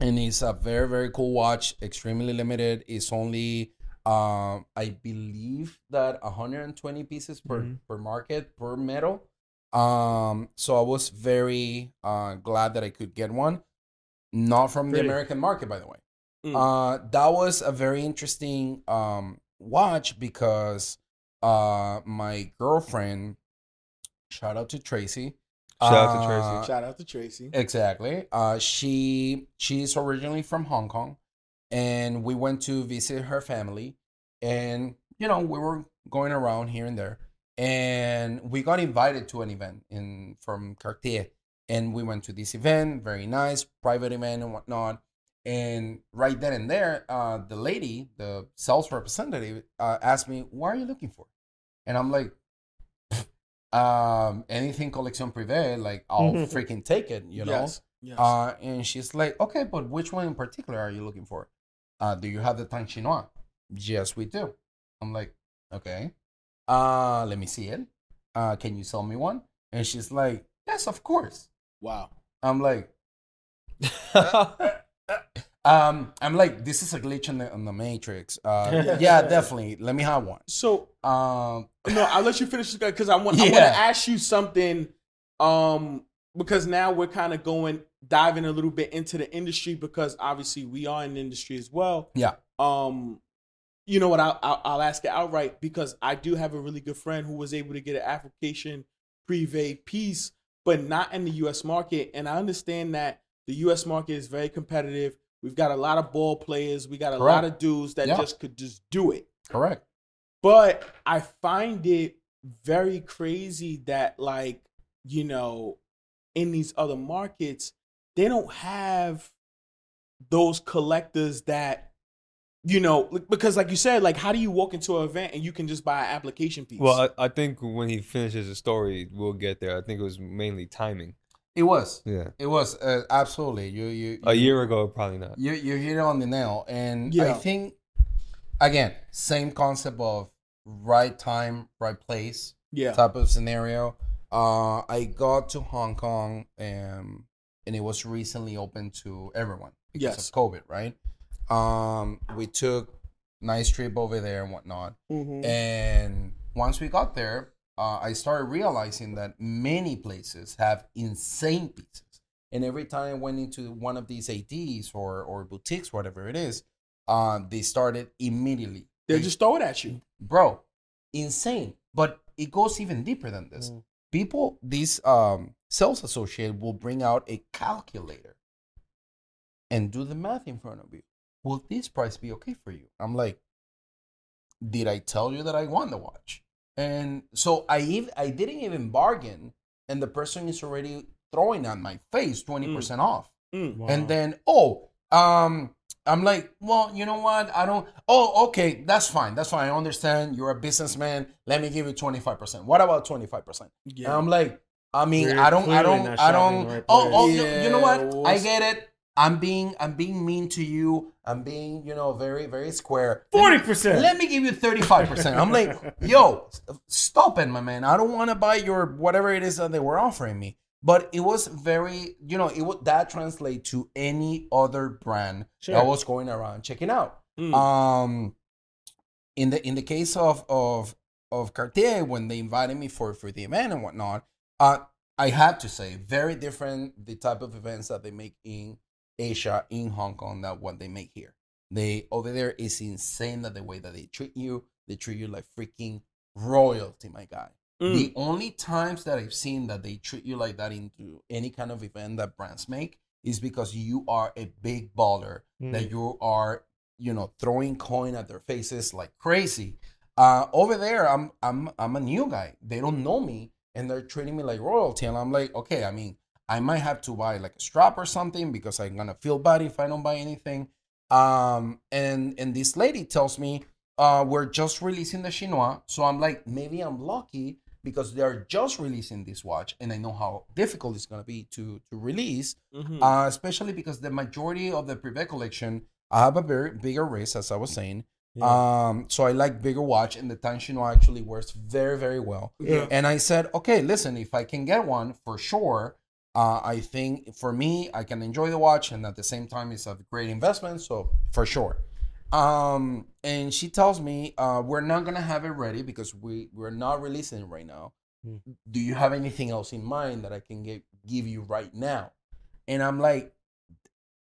and it's a very very cool watch. Extremely limited. It's only uh, I believe that 120 pieces per Mhm. per market per metal. Um, so I was very uh, glad that I could get one. Not from the American market, by the way. Mm. Uh, that was a very interesting um, watch because uh, my girlfriend, shout out to Tracy. Shout out to uh, Tracy. Shout out to Tracy. Exactly. Uh, she she's originally from Hong Kong, and we went to visit her family, and you know we were going around here and there, and we got invited to an event in from Cartier, and we went to this event, very nice private event and whatnot, And right then and there, uh, the lady, the sales representative, uh, asked me, "What are you looking for?" And I'm like, um, "Anything collection privé, like I'll freaking take it," you know. Yes. Yes. Uh, and she's like, okay, but which one in particular are you looking for? Uh, do you have the Tank Chinois? Yes, we do. I'm like, okay. Uh, let me see it. Uh, can you sell me one? And she's like, yes, of course. wow. I'm like, um, I'm like, this is a glitch in the, in the matrix. Uh, yeah, definitely. Let me have one. So Um, no, I'll let you finish because I want I want to ask you something. Um, because now we're kind of going diving a little bit into the industry because obviously we are in the industry as well. yeah, Um, you know what? I'll, I'll I'll ask it outright because I do have a really good friend who was able to get an application privé piece, but not in the U.S. market. And I understand that the U.S. market is very competitive. We've got a lot of ball players. We got a lot of dudes that Yeah. just could just do it. correct. But I find it very crazy that, like, you know, in these other markets, they don't have those collectors that, you know, because like you said, like, how do you walk into an event and you can just buy an application piece? well, I, I think when he finishes the story, we'll get there. I think it was mainly timing. It was. Yeah. It was uh, absolutely. You you A year ago, probably not. You you hit it on the nail, and I think again, same concept of right time, right place yeah, type of scenario. Uh, I got to Hong Kong, um, and it was recently open to everyone because Yes. of COVID, right? Um, we took nice trip over there and whatnot, Mhm. and once we got there, uh, I started realizing that many places have insane pieces. And every time I went into one of these ADs or, or boutiques, whatever it is, uh, they started immediately. They- just throw it at you. bro, insane. But it goes even deeper than this. Mm. People, these um, sales associate will bring out a calculator and do the math in front of you. Will this price be okay for you? I'm like, did I tell you that I want the watch? And so I ev- I didn't even bargain, and the person is already throwing on my face twenty percent off. Mm. Wow. And then, oh, um, I'm like, well, you know what? I don't. Oh, okay, that's fine. That's fine. I understand. You're a businessman. Let me give you 25%. What about 25%? And Yeah, I'm like, I mean, You're I don't, I don't, I don't. right oh, oh, place. you, you know what? I get it. I'm being, I'm being mean to you. I'm being, you know, very, very square. Forty percent. Let me give you 35%. I'm like, yo, stop it, my man. I don't want to buy your whatever it is that they were offering me. But it was very, you know, it would that translate to any other brand Sure. that was going around checking out. Mm. Um in the in the case of of of Cartier, when they invited me for for the event and whatnot, uh I had to say very different the type of events that they make in Asia, in Hong Kong, that what they make here. They over there is insane that the way that they treat you, they treat you like freaking royalty, my guy. Mm. The only times that I've seen that they treat you like that into any kind of event that brands make is because you are a big baller, that you are, you know, throwing coin at their faces like crazy. Uh, over there, I'm I'm I'm a new guy. They don't know me, and they're treating me like royalty. And I'm like, okay, I mean, I might have to buy like a strap or something because I'm gonna feel bad if I don't buy anything. Um, and and this lady tells me, uh, we're just releasing the Chinois. So I'm like, maybe I'm lucky because they're just releasing this watch, and I know how difficult it's gonna be to to release. Mhm. Uh, especially because the majority of the Privé collection, I have a very bigger wrist, as I was saying. Um, so I like bigger watch, and the Tank Chinois actually works very, very well. Yeah. And I said, okay, listen, if I can get one for sure, uh, I think for me, I can enjoy the watch, and at the same time, it's a great investment. So for sure. Um, and she tells me, uh, we're not gonna have it ready because we we're not releasing it right now. Hmm. Do you have anything else in mind that I can get, give you right now? And I'm like,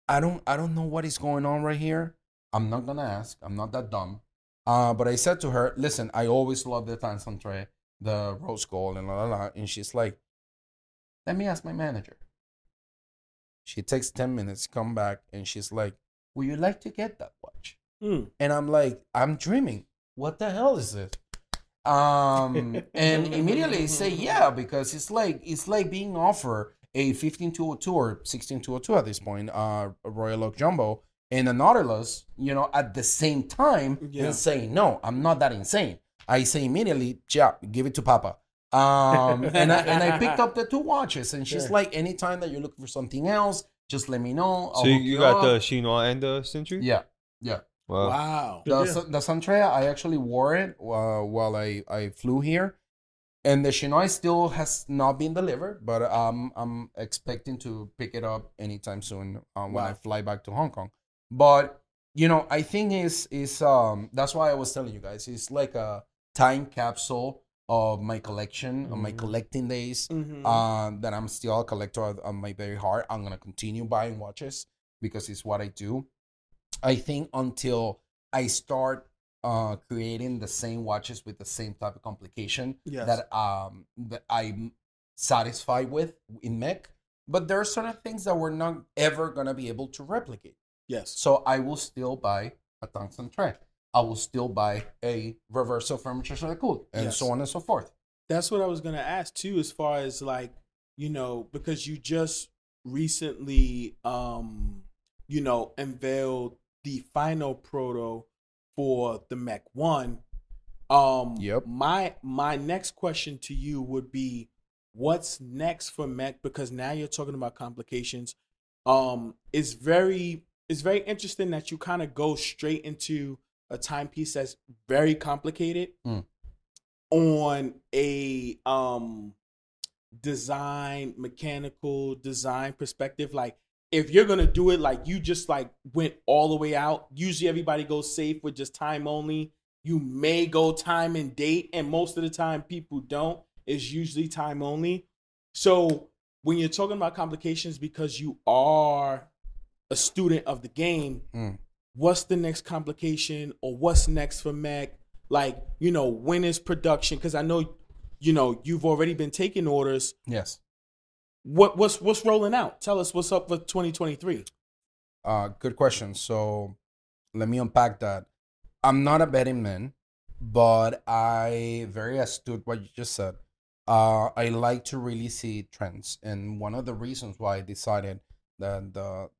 I don't I don't know what is going on right here. I'm not gonna ask. I'm not that dumb. Uh, but I said to her, listen, I always love the Tank Cintrée, the rose gold, and la la la. And she's like, let me ask my manager. She takes 10 minutes, come back, and she's like, Would you like to get that watch? Mm. And I'm like, I'm dreaming. What the hell is this? Um, and immediately say yeah because it's like it's like being offered a 15202 or 16202 at this point, uh, a Royal Oak Jumbo, and a Nautilus, you know, at the same time, Yeah. and saying, no, I'm not that insane. I say immediately, yeah, give it to Papa. Um, and I and I picked up the two watches, and she's Sure. like, anytime that you're looking for something else, just let me know. I'll So you, you got up." the Chinois and the Cintrée? yeah, yeah. Wow. Wow. The, deal. The Cintrée, I actually wore it uh, while I, I flew here. And the Chinois still has not been delivered, but um, I'm expecting to pick it up anytime soon uh, when I fly back to Hong Kong. But you know, I think is is um that's why I was telling you guys it's like a time capsule of my collection of my Mhm. collecting days Mhm. uh, that I'm still a collector of, my very heart. I'm gonna continue buying watches because it's what I do. I think until I start uh, creating the same watches with the same type of complication Yes. that um that I'm satisfied with in MEC, but there are certain things that we're not ever gonna be able to replicate. yes. So I will still buy a tungsten thread. I will still buy a reversal furniture so cool, and Yes. so on and so forth. That's what I was gonna ask too, as far as like, you know, because you just recently um, you know, unveiled the final proto for the MEC One. Um Yep. my my next question to you would be what's next for MEC? Because now you're talking about complications. Um it's very it's very interesting that you kind of go straight into a timepiece that's very complicated Mm. on a um design mechanical design perspective like if you're gonna do it like you just like went all the way out usually everybody goes safe with just time only you may go time and date and most of the time people don't it's usually time only so when you're talking about complications because you are a student of the game Mm. What's the next complication or what's next for MEC? Like, you know, when is production? Because I know, you know, you've already been taking orders. Yes. What what's what's rolling out? Tell us what's up for 2023. Uh, good question. So let me unpack that. I'm not a betting man, but I very astute what you just said. Uh, I like to really see trends, and one of the reasons why I decided that the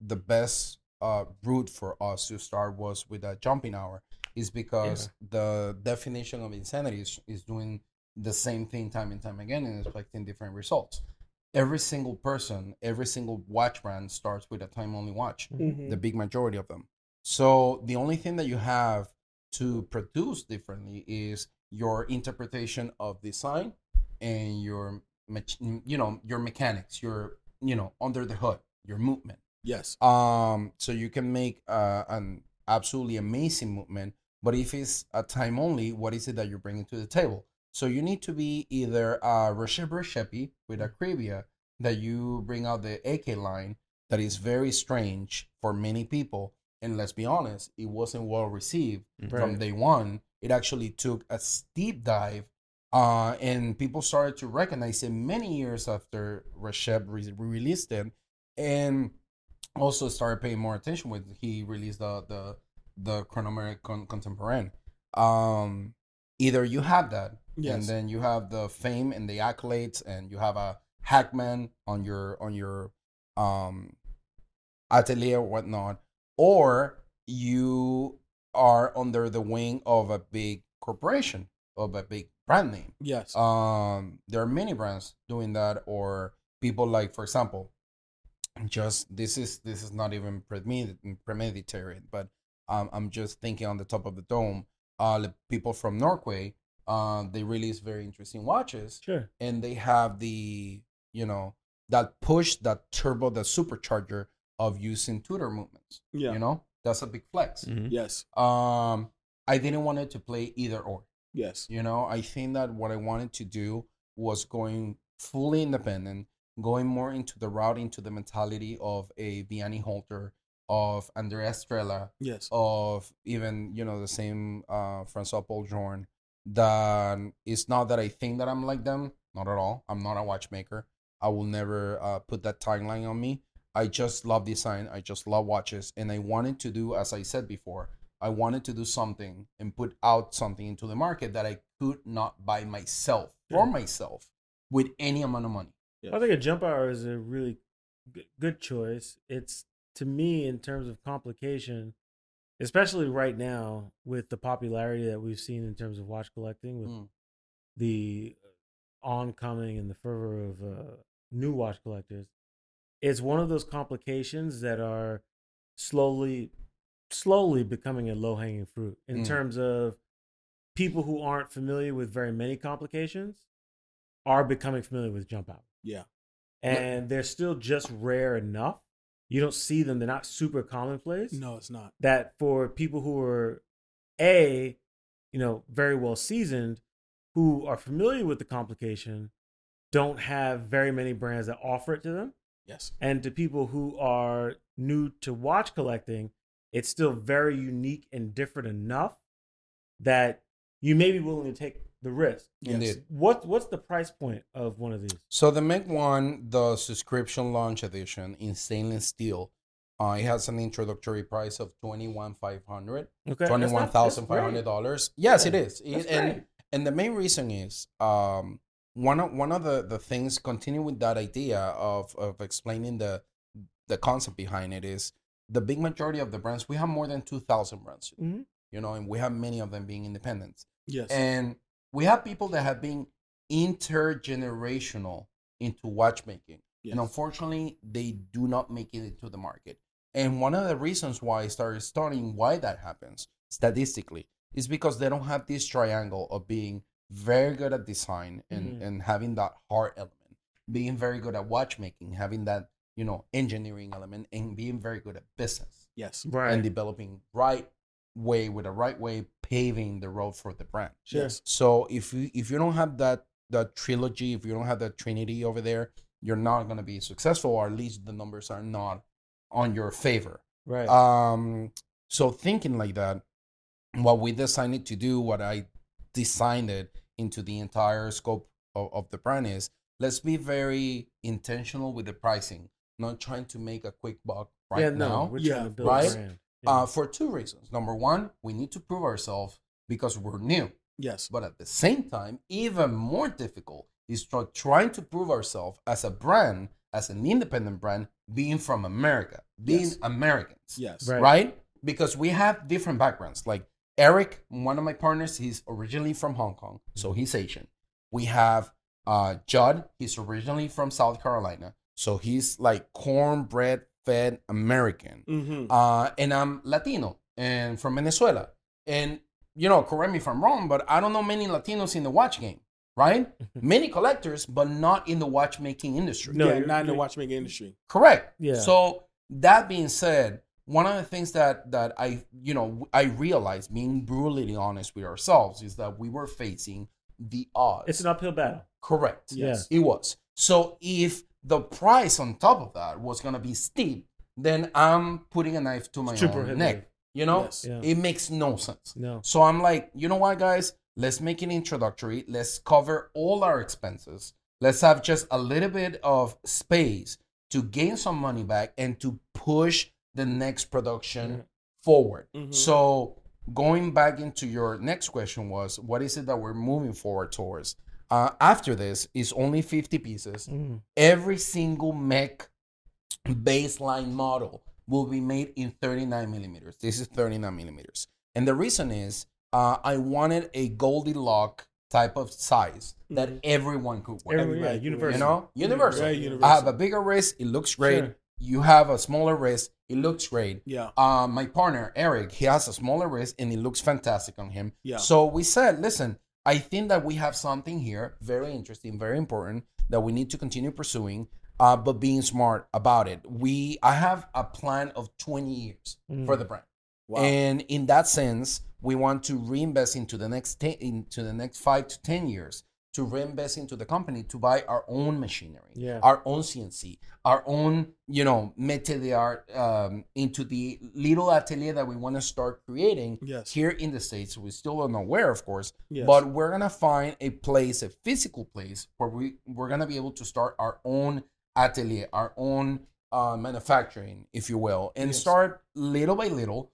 the best uh, route for us to start was with a jumping hour is because the definition of insanity is, is doing the same thing time and time again and expecting different results. Every single person, every single watch brand starts with a time only watch Mm-hmm. the big majority of them. So the only thing that you have to produce differently is your interpretation of design and your you know your mechanics, your you know under the hood, your movement. Yes. Um, so you can make uh, an absolutely amazing movement, but if it's a time only, what is it that you're bringing to the table? So you need to be either a Rexhep Rexhepi with Akrivia that you bring out the AK line that is very strange for many people. And let's be honest, it wasn't well received from day one. It actually took a steep dive, uh, and people started to recognize it many years after Rexhep re- released it, and also started paying more attention when he released the the the chronometric con- contemporary. Um, either you have that, and then you have the fame and the accolades, and you have a hackman on your on your um atelier or whatnot, or you are under the wing of a big corporation of a big brand name. Yes. Um, there are many brands doing that, or people like, for example, just this is this is not even premeditated, premeditated but um, I'm just thinking on the top of the dome. Uh, the people from Norway, uh, they release very interesting watches, Sure. and they have the you know that push, that turbo, that supercharger of using Tudor movements. yeah. You know, that's a big flex. Mhm. Yes. Um, I didn't want it to play either or. Yes. You know, I think that what I wanted to do was going fully independent, going more into the route, into the mentality of a Vianney Halter, of Andreas Strehler, Yes. of even, you know, the same uh, François-Paul Journe. That it's not that I think that I'm like them, not at all. I'm not a watchmaker. I will never uh, put that tagline on me. I just love design. I just love watches. And I wanted to do, as I said before, I wanted to do something and put out something into the market that I could not buy myself for Yeah. myself with any amount of money. Yes. I think a jump hour is a really good choice. It's to me in terms of complication, especially right now with the popularity that we've seen in terms of watch collecting, with Mm. the oncoming and the fervor of uh, new watch collectors. It's one of those complications that are slowly, slowly becoming a low hanging fruit in Mm. terms of people who aren't familiar with very many complications are becoming familiar with jump hour Yeah. and they're still just rare enough. You don't see them; they're not super commonplace. No, it's not. That for people who are a, you know, very well seasoned, who are familiar with the complication, don't have very many brands that offer it to them, Yes. and to people who are new to watch collecting, it's still very unique and different enough that you may be willing to take the risk. Yes. Indeed. What what's the price point of one of these? So the MEC One, the subscription launch edition in stainless steel, uh, it has an introductory price of twenty one five hundred. Okay, Twenty one thousand five hundred dollars. Yes, it Yeah, is. It- and and the main reason is um one of one of the the things continue with that idea of of explaining the the concept behind it is the big majority of the brands we have more than 2000 brands Mhm. you know and we have many of them being independent Yes. and we have people that have been intergenerational into watchmaking yes. and unfortunately they do not make it into the market and one of the reasons why i started studying why that happens statistically is because they don't have this triangle of being very good at design and, Mhm. and having that heart element being very good at watchmaking having that you know engineering element and being very good at business yes. Right. and developing right way with the right way paving the road for the brand Sure. Yes. so if you if you don't have that that trilogy, if you don't have that trinity over there, you're not gonna be successful, or at least the numbers are not on your favor. Right. Um, so thinking like that, what we decided to do, what I designed it into the entire scope of, of the brand is let's be very intentional with the pricing, not trying to make a quick buck right yeah, no, now. we're Yeah, right? A brand. Yeah. Uh, for two reasons. Number one, we need to prove ourselves because we're new. Yes. But at the same time, even more difficult is try- trying to prove ourselves as a brand, as an independent brand, being from America, being Yes. Americans, Yes. Right. right. Because we have different backgrounds. Like Eric, one of my partners, he's originally from Hong Kong, so he's Asian. We have uh, Judd, he's originally from South Carolina, so he's like cornbread fed American Mm-hmm. uh, and I'm Latino and from Venezuela. And you know, correct me if I'm wrong, but I don't know many Latinos in the watch game, right? many collectors, but not in the watchmaking industry. No, yeah, you're- not in the watchmaking industry. Correct. Yeah. So that being said, one of the things that that I you know I realized, being brutally honest with ourselves, is that we were facing the odds. it's an uphill battle. correct. Yes. It was. So if the price on top of that was gonna be steep, then I'm putting a knife to my own neck. You know, Yes. Yeah. it makes no sense. No. So I'm like, you know what, guys? Let's make an introductory. Let's cover all our expenses. Let's have just a little bit of space to gain some money back and to push the next production Yeah. forward. Mhm. So going back into your next question was, what is it that we're moving forward towards? Uh, after this is only 50 pieces Mm. every single MEC baseline model will be made in 39 millimeters. This is 39 millimeters. And the reason is uh, I wanted a Goldilocks type of size that Mhm. everyone could wear. Every, yeah, universal. You know, universal. Very I universal. have a bigger wrist, it looks great. Sure. You have a smaller wrist, it looks great. yeah. Uh, my partner Eric, he has a smaller wrist and it looks fantastic on him. Yeah. So we said, listen, I think that we have something here very interesting, very important that we need to continue pursuing, uh, but being smart about it. We, I have a plan of 20 years Mm. for the brand, Wow. and in that sense, we want to reinvest into the next ten, into the next five to 10 years to reinvest into the company to buy our own machinery Yeah. our own CNC, our own, you know, art um, into the little atelier that we want to start creating yes. here in the States. We still don't know where, of course, yes. but we're going to find a place, a physical place where we, we're going to be able to start our own atelier, our own uh, manufacturing, if you will, and Yes. start little by little,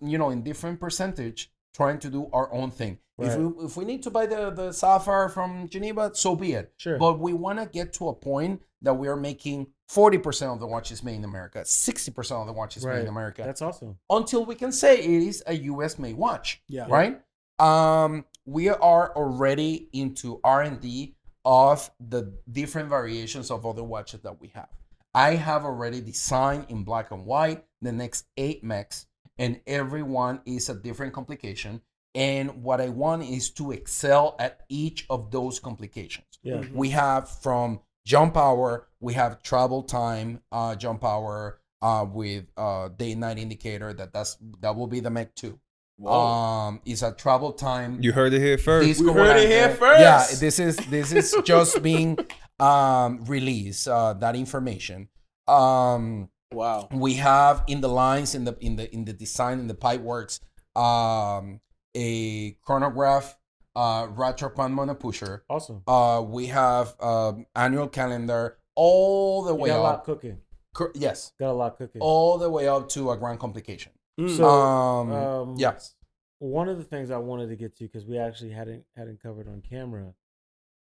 you know, in different percentage trying to do our own thing. If we if we need to buy the the sapphire from Geneva, so be it. Sure. But we want to get to a point that we are making forty percent of the watches made in America, sixty percent of the watches made in America, That's awesome. until we can say it is a U.S. made watch Yeah. right? Um, we are already into R and D of the different variations of other watches that we have. I have already designed in black and white the next eight MECs, and everyone is a different complication. And what I want is to excel at each of those complications. Yeah. Mhm. We have from jump hour, we have travel time uh, jump hour uh, with uh, day night indicator. That that's that will be the MEC two. Um, it's a travel time. You heard it here first. disco We heard it here first. Yeah, this is this is just being um released. Uh, that information. Um, Wow. we have in the lines in the in the in the design in the pipe works um a chronograph uh rattrapante pusher Awesome. uh we have um annual calendar all the You way got a lot up cooking. cor- yes Got a lot cooking. all the way up to a grand complication Mm. So, um, um, yes one of the things I wanted to get to because we actually hadn't hadn't covered on camera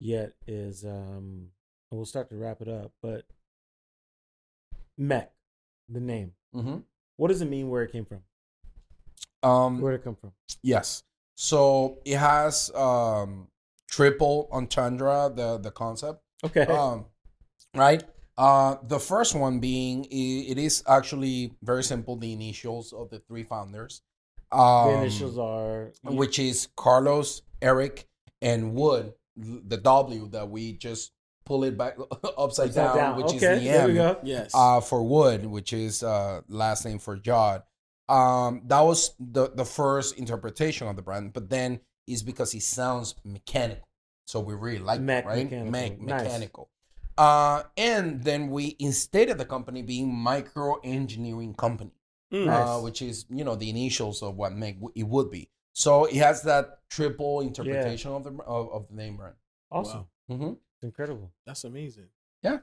yet is um and we'll start to wrap it up, but MEC, the name. hmm What does it mean? Where it came from? um Where did it come from? yes so it has um triple entendre the the concept Okay. um, right? Uh, the first one being it is actually very simple. The initials of the three founders, um, the initials are which is Carlos, Eric, and Wood. The W that we just pull it back upside, Upside down, down. which okay, is the M. Yes. uh, for Wood, which is uh, last name for Judd. Um, that was the the first interpretation of the brand, but then it's because it sounds mechanical, so we really like Mech it, right? mechanical. Mech Nice. mechanical. Uh, and then we instated the company being micro engineering company, Mm. uh, Nice. which is you know the initials of what MEC w- it would be. So it has that triple interpretation of the of, of the name brand. Awesome. Mm-hmm. It's incredible. That's amazing. Yeah.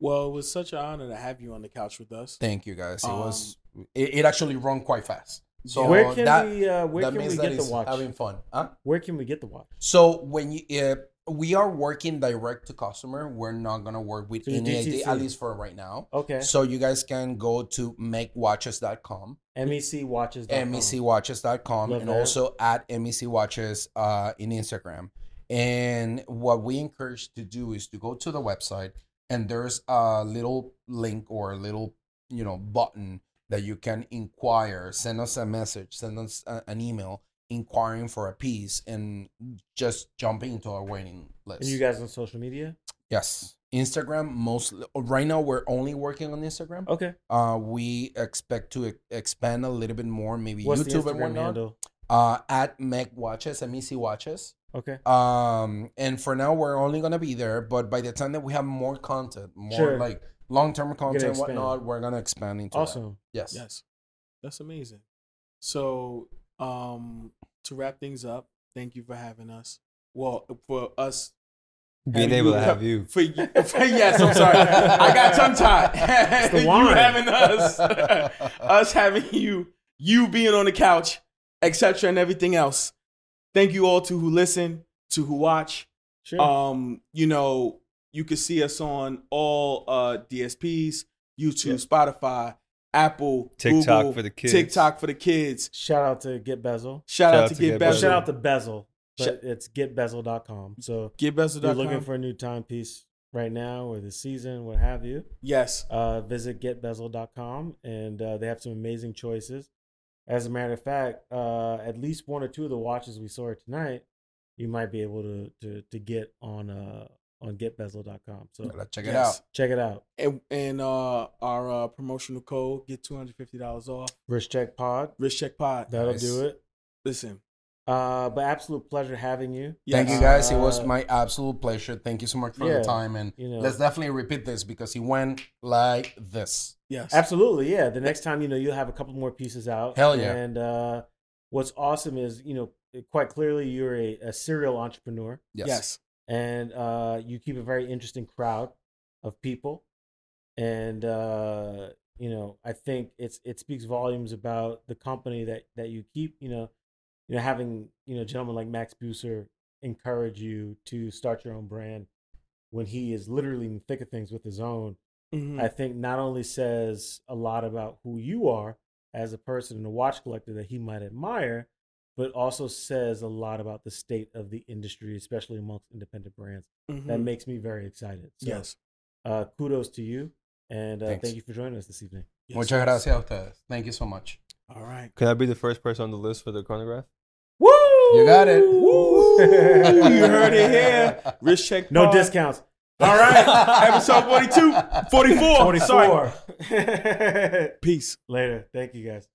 Well, it was such an honor to have you on the couch with us. Thank you guys. It Um, was it, it actually run quite fast. So where can that, we uh, where that can we get the it's watch? having fun. Huh? Where can we get the watch? So when you uh, we are working direct to customer, we're not gonna work with So any idea, DTC. at least for right now. Okay. So you guys can go to makewatches.com, MECwatches.com. mecwatches.com, Love and that. also at mecwatches uh, in Instagram. And what we encourage to do is to go to the website, and there's a little link or a little you know button that you can inquire, send us a message, send us a, an email inquiring for a piece, and just jumping into our waiting list. And you guys on social media? Yes. Instagram mostly right now we're only working on Instagram. Okay. Uh we expect to e- expand a little bit more, maybe What's YouTube the and whatnot. handle? Uh at MEC Watches, MEC Watches. Okay. Um and for now we're only gonna be there, but by the time that we have more content, more Sure. like long term content, expand. whatnot, we're gonna expand into that. Awesome. Yes. Yes. That's amazing. So, um, to wrap things up, thank you for having us. Well, for us Being having able to have you. For, you- for yes, I'm sorry. I got tongue tied. It's the you having us, us having you, you being on the couch, etc., and everything else. Thank you all to who listen, to who watch. Sure. Um, you know, you can see us on all uh DSPs, YouTube, Spotify, Apple, TikTok Google, for the kids. TikTok for the kids. shout out to Get Bezel. Shout, out to Get Well, Bezel. shout out to Bezel, but Sh- it's getbezel.com. So if you're GetBezel.com. looking for a new timepiece right now or the season, what have you, yes. uh, visit getbezel.com and uh, they have some amazing choices. As a matter of fact, uh, at least one or two of the watches we saw tonight, you might be able to to, to get on uh, on getbezel.com. So Gotta check it Yes. out. check it out. And, and uh, our uh, promotional code get two hundred fifty dollars off. Wrist check pod. Wrist check pod. That'll Nice. do it. Listen, Uh, but absolute pleasure having you. Thank yes. you guys. It was Uh, my absolute pleasure. Thank you so much for yeah, the time. And you know. let's definitely repeat this because he went like this. Yes. Absolutely, yeah. The next time, you know, you'll have a couple more pieces out. Hell yeah. And uh, what's awesome is, you know, quite clearly you're a, a serial entrepreneur Yes. Yes. and uh, you keep a very interesting crowd of people. And uh, you know, I think it's it speaks volumes about the company that that you keep. You know, you know having you know gentlemen like Max Busser encourage you to start your own brand when he is literally in the thick of things with his own, Mhm. I think not only says a lot about who you are as a person and a watch collector that he might admire, but also says a lot about the state of the industry, especially amongst independent brands. That Mhm. makes me very excited. So, yes. uh, kudos to you, and uh, thank you for joining us this evening. Yes, Muchas yes. gracias a ustedes. Thank you so much. All right. Can I be the first person on the list for the chronograph? Woo! You got it. Woo! you heard it here. Wrist check. No discounts. All right. Episode 42, 44. Sorry. 44. Peace. Later. Thank you guys.